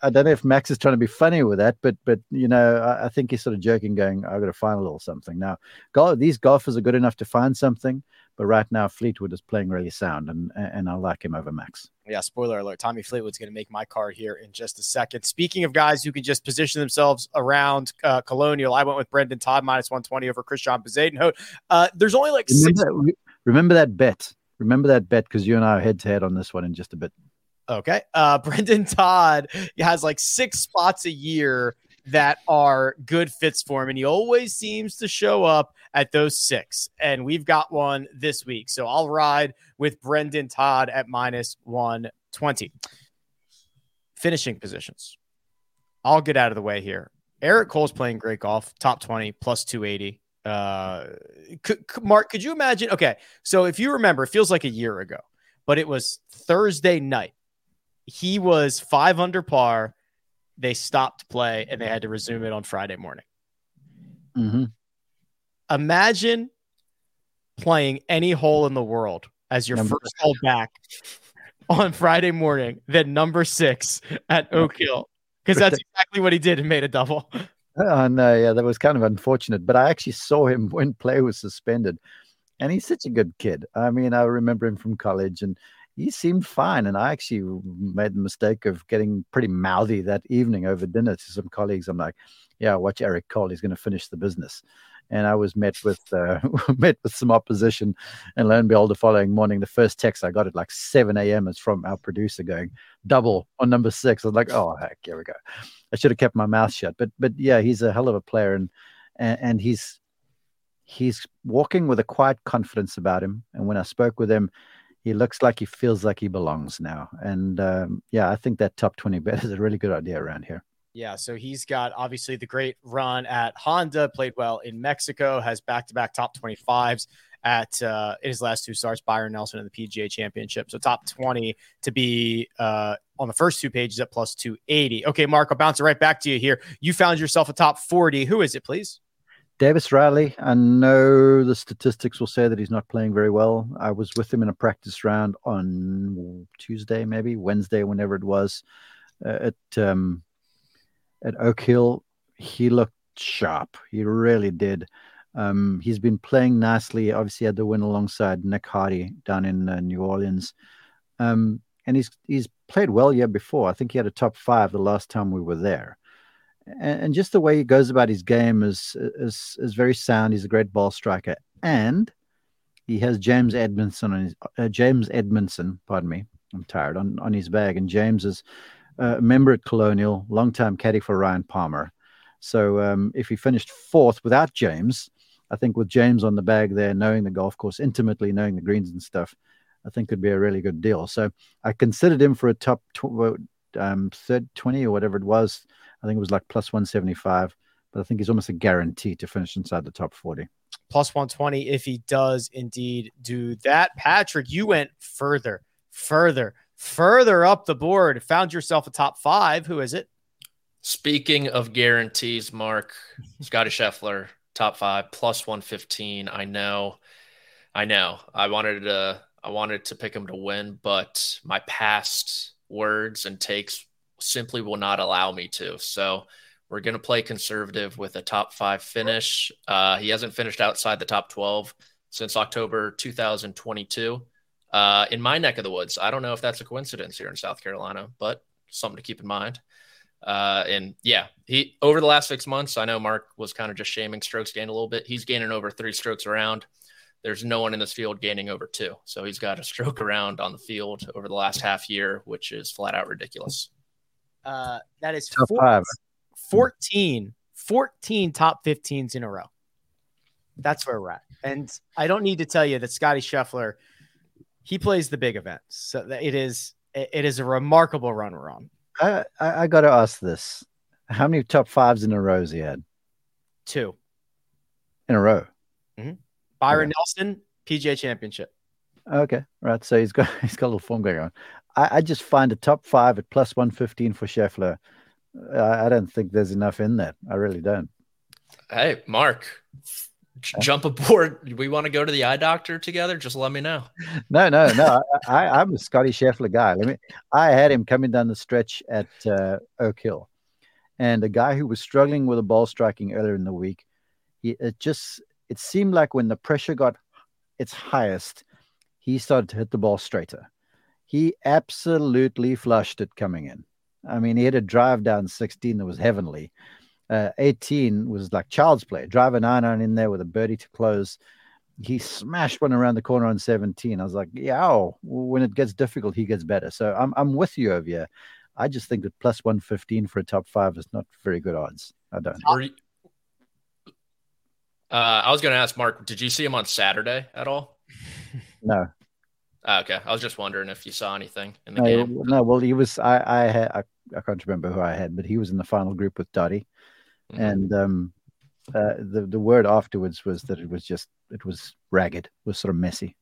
I don't know if Max is trying to be funny with that, but but you know, I, I think he's sort of joking, going, "I've got to find a little something." Now, golf, these golfers are good enough to find something, but right now Fleetwood is playing really sound, and and I like him over Max. Yeah, spoiler alert. Tommy Fleetwood's going to make my card here in just a second. Speaking of guys who can just position themselves around uh, Colonial, I went with Brendon Todd minus 120 over Christian Bezuidenhout. Uh, there's only like remember, six. Remember that bet. Remember that bet because you and I are head to head on this one in just a bit. Okay. Uh, [LAUGHS] Brendon Todd has like six spots a year that are good fits for him, and he always seems to show up at those six. And we've got one this week. So I'll ride with Brendon Todd at minus 120. Finishing positions. I'll get out of the way here. Eric Cole's playing great golf, top 20, plus 280. Uh, could, Mark, could you imagine? Okay. So if you remember, it feels like a year ago, but it was Thursday night. He was five under par they stopped play and they had to resume it on Friday morning. Mm-hmm. Imagine playing any hole in the world as your number first hole back on Friday morning, then number six at Oak Hill, because that's exactly what he did and made a double. Oh, no, yeah, that was kind of unfortunate. But I actually saw him [LAUGHS] when play was suspended, and he's such a good kid. I mean, I remember him from college, and he seemed fine. And I actually made the mistake of getting pretty mouthy that evening over dinner to some colleagues. I'm like, yeah, watch Eric Cole. He's going to finish the business. And I was met with uh, [LAUGHS] met with some opposition, and lo and behold, the following morning, the first text I got at like 7 a.m. is from our producer going double on number six. I was like, oh heck, here we go. I should have kept my mouth shut. But but yeah, he's a hell of a player, and and, and he's he's walking with a quiet confidence about him. And when I spoke with him, he looks like he feels like he belongs now. And um, yeah, I think that top 20 bet [LAUGHS] is a really good idea around here. Yeah, so he's got obviously the great run at Honda, played well in Mexico, has back to back top 25s at uh, his last two starts, Byron Nelson in the PGA Championship. So top 20 to be uh, on the first two pages at plus 280. Okay, Mark, I'll bounce it right back to you here. You found yourself a top 40. Who is it, please? Davis Riley, I know the statistics will say that he's not playing very well. I was with him in a practice round on Tuesday, maybe Wednesday, whenever it was, uh, at um, at Oak Hill. He looked sharp. He really did. Um, he's been playing nicely. Obviously, had the win alongside Nick Hardy down in uh, New Orleans, um, and he's he's played well year before. I think he had a top five the last time we were there and, just the way he goes about his game is, is is very sound. He's a great ball striker, and he has James Edmondson on his uh, James Edmondson. Pardon me, I'm tired on on his bag, and James is a member at Colonial, long-time caddy for Ryan Palmer. So um, if he finished fourth without James, I think with James on the bag there, knowing the golf course intimately, knowing the greens and stuff, I think could be a really good deal. So I considered him for a top tw- um, third 20 or whatever it was I think it was like plus 175, but I think he's almost a guarantee to finish inside the top 40. Plus 120 if he does indeed do that. Patrick, you went further, further, further up the board. Found yourself a top five. Who is it? Speaking of guarantees, Mark, Scotty Scheffler, top five, plus 115. I know. I know. I wanted to I wanted to pick him to win, but my past words and takes simply will not allow me to. So we're going to play conservative with a top five finish. Uh, he hasn't finished outside the top 12 since October 2022. Uh, in my neck of the woods, I don't know if that's a coincidence here in South Carolina, but something to keep in mind. Uh, and yeah, he over the last six months, I know Mark was kind of just shaming strokes gained a little bit. He's gaining over three strokes around. There's no one in this field gaining over two. So he's got a stroke around on the field over the last half year, which is flat out ridiculous. Uh, that is 14, 14, 14 top 15s in a row. That's where we're at. And I don't need to tell you that Scotty Scheffler, he plays the big events. So it is it is a remarkable run we're on. I, I, I got to ask this: How many top fives in a row has he had? Two in a row. Mm-hmm. Byron okay. Nelson, PGA Championship. Okay, right. So he's got [LAUGHS] he's got a little form going on. I, I just find a top five at plus 115 for Scheffler. I, I don't think there's enough in that. I really don't. Hey, Mark, jump aboard. We want to go to the eye doctor together. Just let me know. [LAUGHS] No, no, no. I, I, am a Scotty Scheffler guy. Let me. I had him coming down the stretch at uh, Oak Hill, and a guy who was struggling with a ball striking earlier in the week. He, it just it seemed like when the pressure got its highest, he started to hit the ball straighter. He absolutely flushed it coming in. I mean, he had a drive down 16 that was heavenly uh, 18 was like child's play. Drive a nine iron in there with a birdie to close. He smashed one around the corner on 17. I was like, yeah, oh, when it gets difficult, he gets better. So I'm, I'm with you over here. I just think that plus 115 for a top five is not very good odds. I don't. You, uh, I was going to ask Mark, did you see him on Saturday at all? No. Oh, okay, I was just wondering if you saw anything in the no, game. No, well, he was. I, I had. I, I can't remember who I had, but he was in the final group with Dottie. Mm-hmm. And um, uh, the the word afterwards was that it was just it was ragged, it was sort of messy.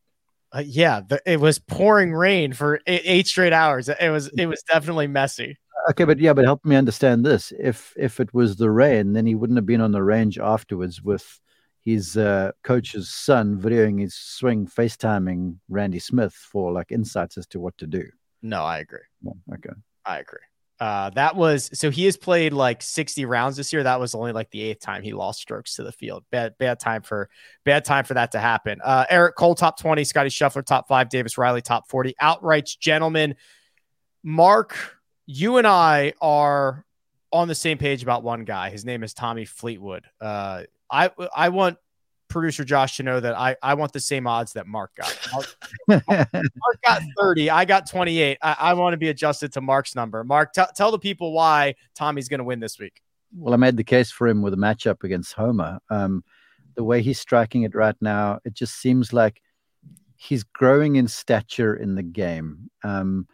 Uh, yeah, the, it was pouring rain for eight, eight, straight hours. It was it was definitely messy. Okay, but yeah, but help me understand this. If if it was the rain, then he wouldn't have been on the range afterwards with his uh, coach's son videoing his swing, FaceTiming Randy Smith for like insights as to what to do. No, I agree. okay, I agree. Uh, that was so he has played like 60 rounds this year. That was only like the eighth time he lost strokes to the field. Bad, bad time for bad time for that to happen. Uh, Eric Cole top 20, Scotty Scheffler top five, Davis Riley top 40. Outrights, gentlemen. Mark, you and I are on the same page about one guy. His name is Tommy Fleetwood. Uh, I I want producer Josh to know that I, I want the same odds that Mark got. Mark, [LAUGHS] got 30. I got 28. I, I want to be adjusted to Mark's number. Mark, t- tell the people why Tommy's going to win this week. Well, I made the case for him with a matchup against Homa. Um, the way he's striking it right now, it just seems like he's growing in stature in the game. Um,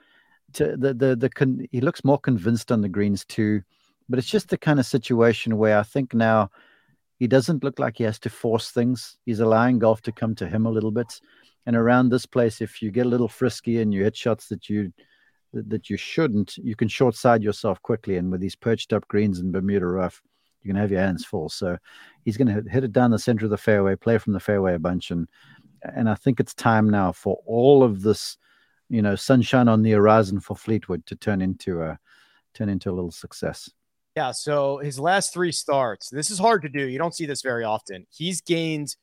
to the the the con- he looks more convinced on the greens too, but it's just the kind of situation where I think now – he doesn't look like he has to force things. He's allowing golf to come to him a little bit. And around this place, if you get a little frisky and you hit shots that you that you shouldn't, you can short side yourself quickly. And with these perched up greens and Bermuda rough, you can have your hands full. So he's going to hit it down the center of the fairway, play from the fairway a bunch, and and I think it's time now for all of this, you know, sunshine on the horizon for Fleetwood to turn into a turn into a little success. Yeah. So his last three starts, this is hard to do. You don't see this very often. He's gained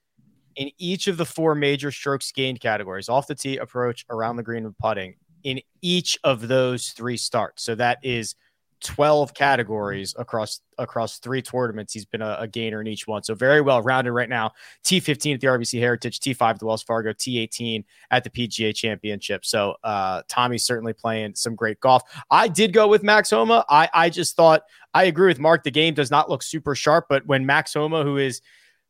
in each of the four major strokes gained categories off the tee, approach, around the green, and putting in each of those three starts. So that is 12 categories across across three tournaments. He's been a, a, gainer in each one. So very well rounded right now. T15 at the RBC Heritage, T5 at the Wells Fargo, T18 at the PGA Championship. So uh, Tommy's certainly playing some great golf. I did go with Max Homa. I, I just thought I agree with Mark. The game does not look super sharp, but when Max Homa, who is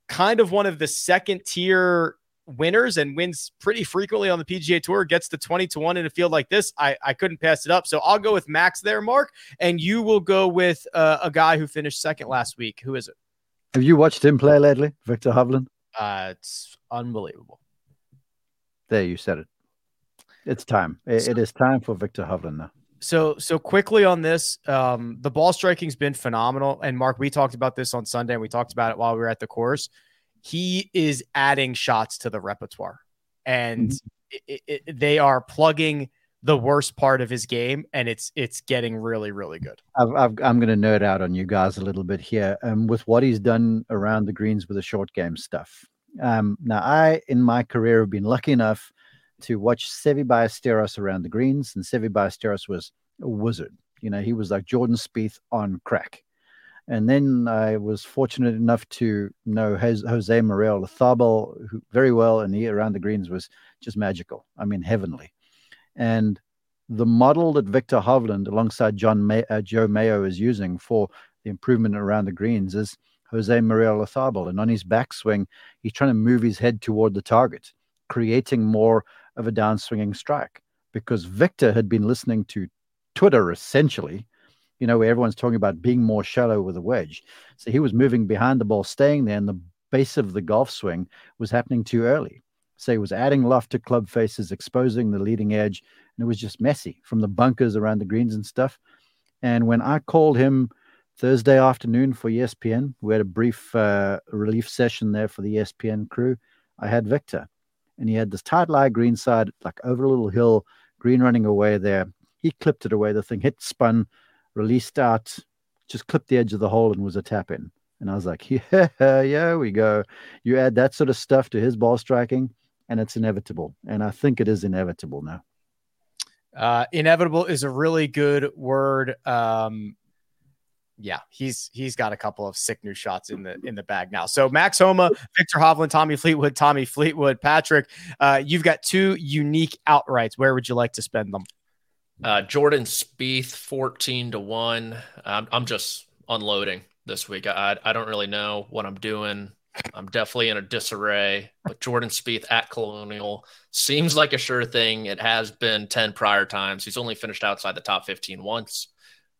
kind of one of the second tier winners and wins pretty frequently on the PGA Tour, gets to 20 to 1 in a field like this, I, I couldn't pass it up. So I'll go with Max there, Mark, and you will go with uh, a guy who finished second last week. Who is it? Have you watched him play lately, Viktor Hovland? Uh, it's unbelievable. There, you said it. It's time. It, it is time for Viktor Hovland now. So, so quickly on this, um, the ball striking's been phenomenal. And Mark, we talked about this on Sunday, and we talked about it while we were at the course he is adding shots to the repertoire. And mm-hmm. it, it, they are plugging the worst part of his game and it's it's getting really really good. I am going to nerd out on you guys a little bit here um, with what he's done around the greens with the short game stuff. Um, now i in my career have been lucky enough to watch Seve Ballesteros around the greens and Seve Ballesteros was a wizard. You know he was like jordan Spieth on crack and then I was fortunate enough to know Jose Maria Olazabal very well, and he around the greens was just magical. I mean, heavenly. And the model that Viktor Hovland, alongside John May- uh, Joe Mayo, is using for the improvement around the greens is Jose Maria Olazabal. And on his backswing, he's trying to move his head toward the target, creating more of a downswinging strike. Because Viktor had been listening to Twitter essentially you know, where everyone's talking about being more shallow with a wedge. So he was moving behind the ball, staying there, and the base of the golf swing was happening too early. So he was adding loft to club faces, exposing the leading edge, and it was just messy from the bunkers around the greens and stuff. And when I called him Thursday afternoon for ESPN. We had a brief uh, relief session there for the ESPN crew. I had Viktor, and he had this tight lie green side, like over a little hill, green running away there. He clipped it away. The thing hit, spun, released out, just clipped the edge of the hole, and was a tap in. And I was like, [LAUGHS] yeah, yeah, we go. You add that sort of stuff to his ball striking, and it's inevitable. And I think it is inevitable now. Uh, inevitable is a really good word. Um, yeah, he's he's got a couple of sick new shots in the in the bag now. So Max Homa, Viktor Hovland, Tommy Fleetwood, Tommy Fleetwood, Patrick, uh, you've got two unique outrights. Where would you like to spend them? Uh, Jordan Spieth, fourteen to one. I'm, I'm just unloading this week. I I don't really know what I'm doing. I'm definitely in a disarray. But Jordan Spieth at Colonial seems like a sure thing. It has been ten prior times. He's only finished outside the top fifteen once.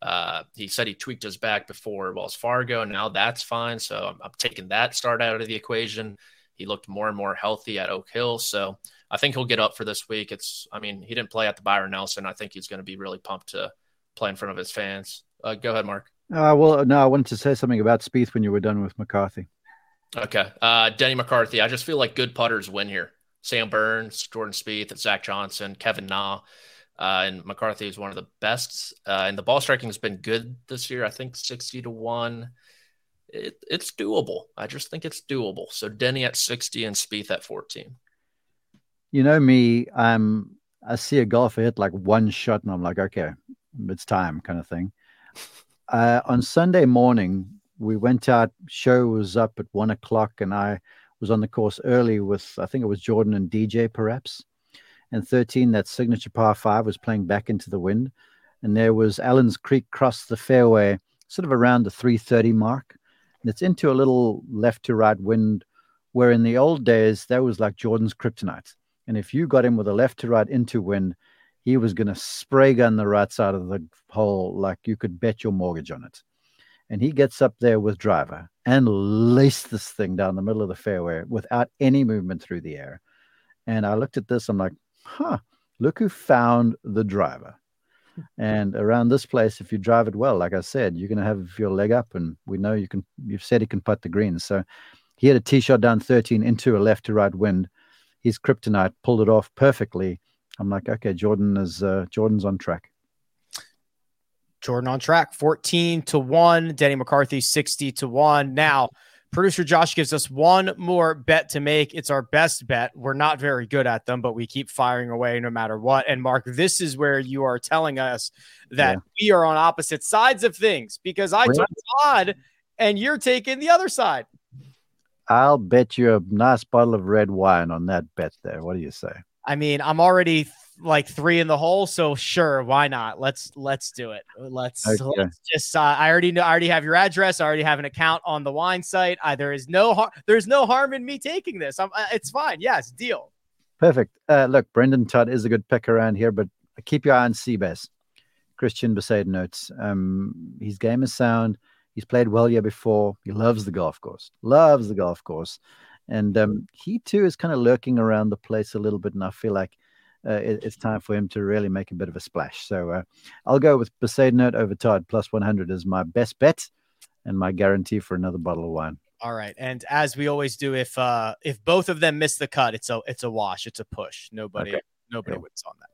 Uh, he said he tweaked his back before Wells Fargo. Now that's fine. So I'm, I'm, taking that start out of the equation. He looked more and more healthy at Oak Hill. So I think he'll get up for this week. It's, I mean, he didn't play at the Byron Nelson. I think he's going to be really pumped to play in front of his fans. Uh, go ahead, Mark. Uh, well, no, I wanted to say something about Spieth when you were done with McCarthy. Okay. Uh, Denny McCarthy. I just feel like good putters win here. Sam Burns, Jordan Spieth, Zach Johnson, Kevin Na. Uh, and McCarthy is one of the best. Uh, and the ball striking has been good this year. I think 60 to 1. It, it's doable. I just think it's doable. So Denny at 60 and Spieth at 14. You know me, I'm I see a golfer hit like one shot and I'm like, okay, it's time kind of thing. [LAUGHS] Uh, on Sunday morning, we went out, show was up at one o'clock, and I was on the course early with I think it was Jordan and DJ perhaps and 13, that signature par five was playing back into the wind. And there was Allen's Creek cross the fairway, sort of around the 330 mark. And it's into a little left to right wind, where in the old days, that was like Jordan's kryptonite. And if you got him with a left to right into wind, he was going to spray gun the right side of the hole like you could bet your mortgage on it. And he gets up there with driver and laced this thing down the middle of the fairway without any movement through the air. And I looked at this, I'm like, huh, look who found the driver. [LAUGHS] And around this place, if you drive it well, like I said, you're going to have your leg up. And we know you can, you've said he can putt the greens. So he had a tee shot down 13 into a left to right wind. His kryptonite pulled it off perfectly. I'm like, okay, Jordan is, uh, Jordan's on track. Jordan on track, 14 to 1. Denny McCarthy, 60 to 1. Now, Producer Josh gives us one more bet to make. It's our best bet. We're not very good at them, but we keep firing away no matter what. And Mark, this is where you are telling us that yeah. we are on opposite sides of things because I took Todd and you're taking the other side. I'll bet you a nice bottle of red wine on that bet there. What do you say? I mean, I'm already like three in the hole. So sure, why not? Let's let's do it. Let's, okay. let's just. Uh, I already know. I already have your address. I already have an account on the wine site. Uh, there is no har- there's no harm in me taking this. I'm, uh, it's fine. Yes, deal. Perfect. Uh, look, Brendon Todd is a good pick around here, but keep your eye on Seabass. Christian Bezuidenhout. Um, his game is sound. He's played well here before. He loves the golf course. Loves the golf course. And um, he too is kind of lurking around the place a little bit. And I feel like uh, it, it's time for him to really make a bit of a splash. So uh, I'll go with Bezuidenhout over Todd plus 100 as my best bet and my guarantee for another bottle of wine. All right, and as we always do, if uh if both of them miss the cut, it's a it's a wash, it's a push. Nobody okay. nobody wins on that.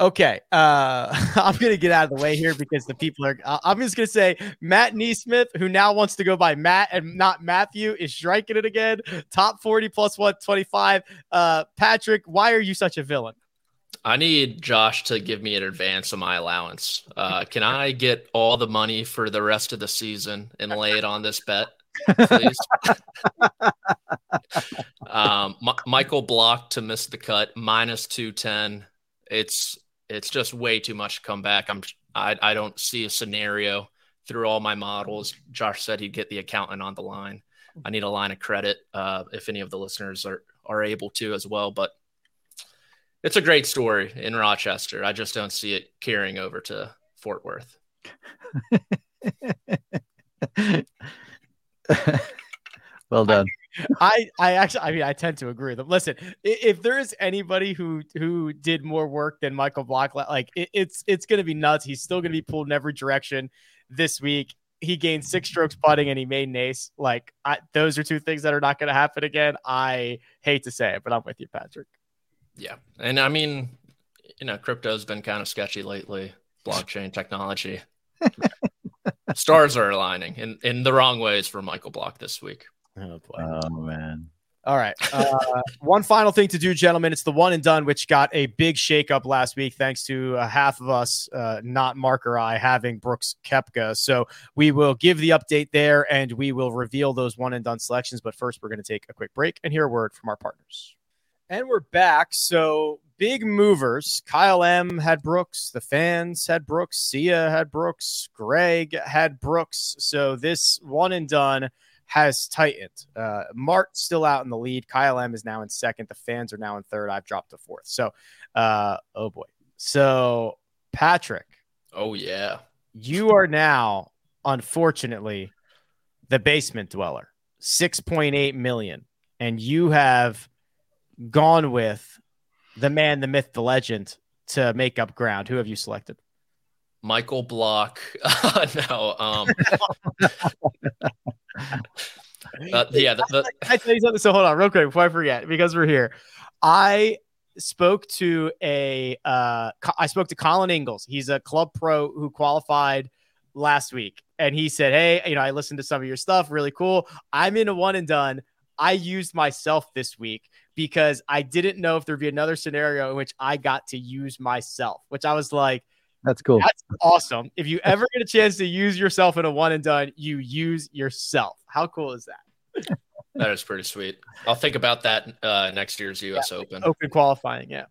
Okay, uh, [LAUGHS] I'm gonna get out of the way here because the people are. I'm just gonna say Matt NeSmith, who now wants to go by Matt and not Matthew, is striking it again. Top 40 plus 125. Uh, Patrick, why are you such a villain? I need Josh to give me an advance of my allowance. Uh, can I get all the money for the rest of the season and lay it on this bet, please? [LAUGHS] um, M- Michael Block to miss the cut minus two ten. It's it's just way too much to come back. I'm I, I don't see a scenario through all my models. Josh said he'd get the accountant on the line. I need a line of credit uh, if any of the listeners are are able to as well. But it's a great story in Rochester. I just don't see it carrying over to Fort Worth. [LAUGHS] well done. I I actually I mean I tend to agree with them. Listen, if there is anybody who who did more work than Michael Block, like it, it's it's gonna be nuts. He's still gonna be pulled in every direction this week. he gained six strokes putting and he made an ace. Like I, those are two things that are not going to happen again. I hate to say it, but I'm with you, Patrick. Yeah, and I mean, you know, crypto's been kind of sketchy lately. Blockchain [LAUGHS] technology. Stars are aligning in, in the wrong ways for Michael Block this week. Oh. Oh man. All right. Uh, one final thing to do, gentlemen. It's the one and done, which got a big shakeup last week, thanks to uh, half of us, uh, not Mark or I, having Brooks Koepka. So we will give the update there and we will reveal those one and done selections. But first, we're going to take a quick break and hear a word from our partners. And we're back. So big movers. Kyle M had Brooks. The fans had Brooks. Sia had Brooks. Greg had Brooks. So this one and done has tightened. Uh, Mark still out in the lead. Kyle M is now in second. The fans are now in third. I've dropped to fourth. So, uh, oh boy. So, Patrick. Oh, yeah. You are now, unfortunately, the basement dweller, 6.8 million. And you have gone with the man, the myth, the legend to make up ground. Who have you selected? Michael Block. [LAUGHS] no. Um, [LAUGHS] uh, yeah. The, the... I tell you something. So hold on, real quick, before I forget, because we're here. I spoke to a. Uh, I spoke to Colin Inglis. He's a club pro who qualified last week, and he said, "Hey, you know, I listened to some of your stuff. Really cool. I'm in a one and done. I used myself this week because I didn't know if there'd be another scenario in which I got to use myself, which I was like." That's cool. That's awesome. If you ever get a chance to use yourself in a one and done, you use yourself. How cool is that? [LAUGHS] that is pretty sweet. I'll think about that uh, next year's U.S. Yeah, Open. Open qualifying, yeah.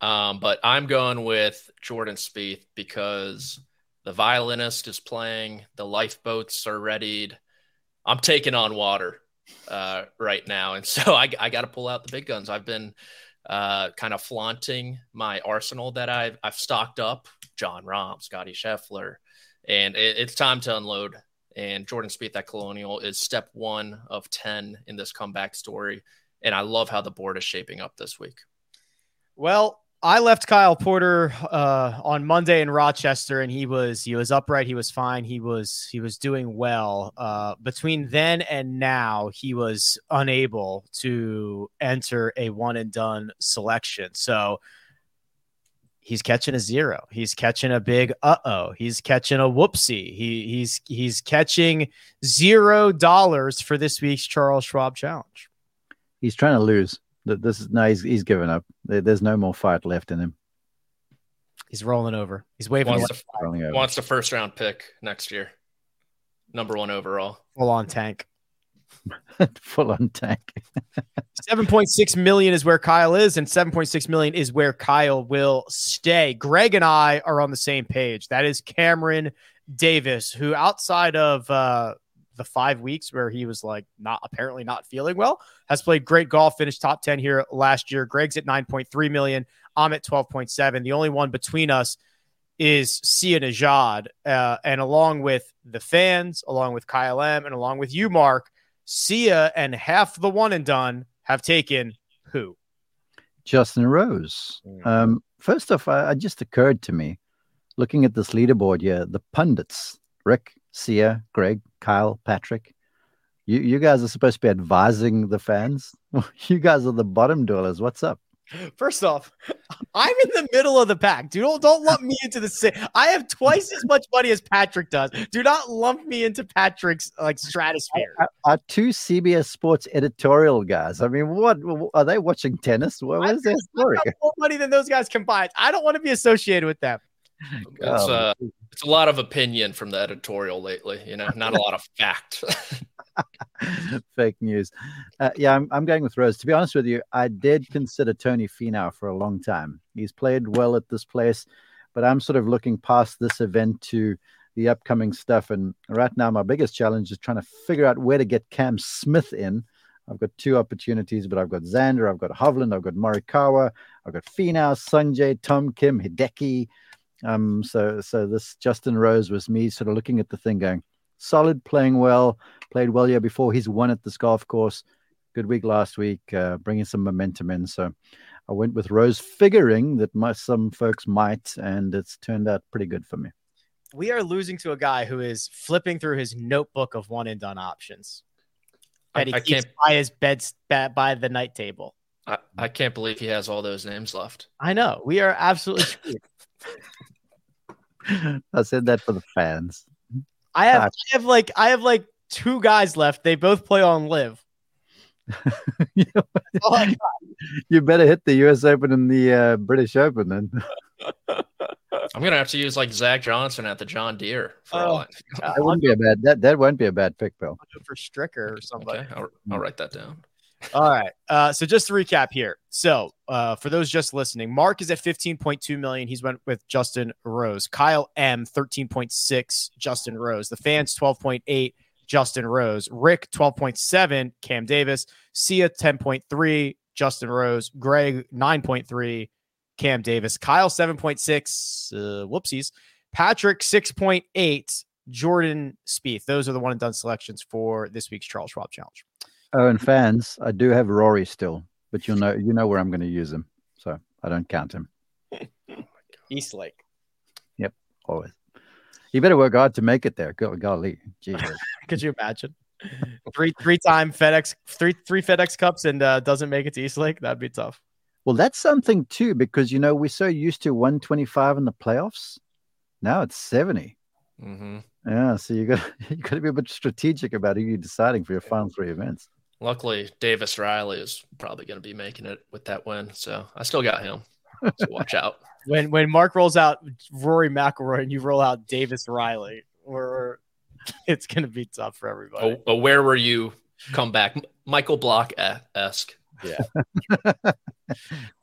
Um, but I'm going with Jordan Spieth because the violinist is playing, the lifeboats are readied. I'm taking on water uh, right now, and so I, I got to pull out the big guns. I've been uh, kind of flaunting my arsenal that I've I've stocked up Jon Rahm, Scotty Scheffler, and it, it's time to unload. And Jordan Spieth at Colonial is step one of ten in this comeback story, and I love how the board is shaping up this week. Well, I left Kyle Porter uh, on Monday in Rochester, and he was he was upright. He was fine. He was he was doing well. Uh, between then and now, he was unable to enter a one and done selection. So he's catching a zero. He's catching a big uh oh. He's catching a whoopsie. He he's he's catching zero dollars for this week's Charles Schwab Challenge. He's trying to lose. This is no, he's he's given up. There's no more fight left in him. He's rolling over. He's waving. Wants, the, rolling over. wants the first round pick next year, number one overall. Full on tank. [LAUGHS] Full on tank. [LAUGHS] 7.6 million is where Kyle is, and 7.6 million is where Kyle will stay. Greg and I are on the same page. That is Cameron Davis, who outside of uh, the five weeks where he was like not apparently not feeling well, has played great golf, finished top 10 here last year. Greg's at 9.3 million. I'm at 12.7. The only one between us is Sia Nejad. Uh, and along with the fans, along with Kyle M, and along with you, Mark, Sia and half the one and done have taken who? Justin Rose. Mm. Um, first off, I, I just occurred to me looking at this leaderboard here, the pundits, Rick, Sia, Greg, Kyle, Patrick. You you guys are supposed to be advising the fans. [LAUGHS] you guys are the bottom dwellers. What's up? First off, I'm in the middle of the pack. Do don't don't lump me into the same. I have twice as much money as Patrick does. Do not lump me into Patrick's like stratosphere. Are two CBS Sports editorial guys. I mean, what are they watching tennis? What is their story? more money than those guys combined. I don't want to be associated with them. It's uh, it's a lot of opinion from the editorial lately. You know, not a lot of fact. [LAUGHS] [LAUGHS] Fake news. Uh, yeah, I'm, I'm going with Rose. To be honest with you, I did consider Tony Finau for a long time. He's played well at this place, but I'm sort of looking past this event to the upcoming stuff. And right now, my biggest challenge is trying to figure out where to get Cam Smith in. I've got two opportunities, but I've got Xander, I've got Hovland, I've got Morikawa, I've got Finau, Sungjae, Tom Kim, Hideki. Um, so so this Justin Rose was me sort of looking at the thing, going solid, playing well, played well here before. He's won at this golf course. Good week last week, uh, bringing some momentum in. So I went with Rose, figuring that my, some folks might, and it's turned out pretty good for me. we are losing to a guy who is flipping through his notebook of one and done options. I, That he I keeps can't. by his bed by- by the night table. I, I can't believe he has all those names left. I know we are absolutely. [LAUGHS] I said that for the fans. I have I have like I have like two guys left. They both play on LIV. [LAUGHS] you, know, That's all I got. you better hit the U.S. Open and the uh, British Open then. [LAUGHS] I'm gonna have to use like Zach Johnson at the John Deere. For all I- That wouldn't be a bad. That that won't be a bad pick, Bill. I'll do it for Stricker or somebody. okay, I'll, I'll write that down. All right. Uh, so just to recap here. So uh, for those just listening, Mark is at 15.2 million. He's went with Justin Rose. Kyle M 13.6. Justin Rose. The fans 12.8. Justin Rose. Rick 12.7. Cam Davis. Sia 10.3. Justin Rose. Greg 9.3. Cam Davis. Kyle 7.6. Uh, whoopsies. Patrick 6.8. Jordan Spieth. Those are the one and done selections for this week's Charles Schwab Challenge. Oh, and fans, I do have Rory still, but you know you know where I'm going to use him, so I don't count him [LAUGHS] East Lake. Yep, always. You better work hard to make it there. Go, golly, Jesus. [LAUGHS] Could you imagine? [LAUGHS] Three three time FedEx three three FedEx Cups and uh, doesn't make it to East Lake. That'd be tough. Well, that's something too, because you know we're so used to 125 in the playoffs. Now it's 70. Mm-hmm. Yeah, so you got [LAUGHS] you got to be a bit strategic about who you're deciding for your final three events. Luckily, Davis Riley is probably going to be making it with that win, so I still got him. So watch out. When when Mark rolls out Rory McIlroy and you roll out Davis Riley, or [LAUGHS] it's gonna be tough for everybody. Oh, oh, where were you? Come back, Michael Block esque. Yeah. [LAUGHS] All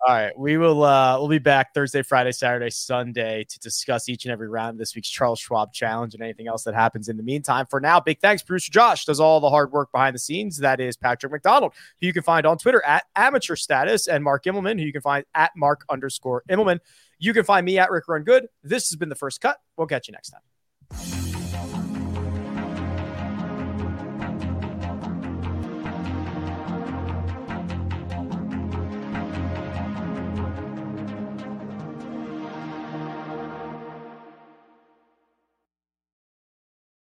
right, we will uh we'll be back Thursday, Friday, Saturday, Sunday to discuss each and every round of this week's Charles Schwab challenge and anything else that happens in the meantime. For now, big thanks, Producer Josh does all the hard work behind the scenes. That is Patrick McDonald, who you can find on Twitter at amateur status, and Mark Immelman, who you can find at Mark underscore Immelman. You can find me at Rick Run Good. This has been the first cut. We'll catch you next time.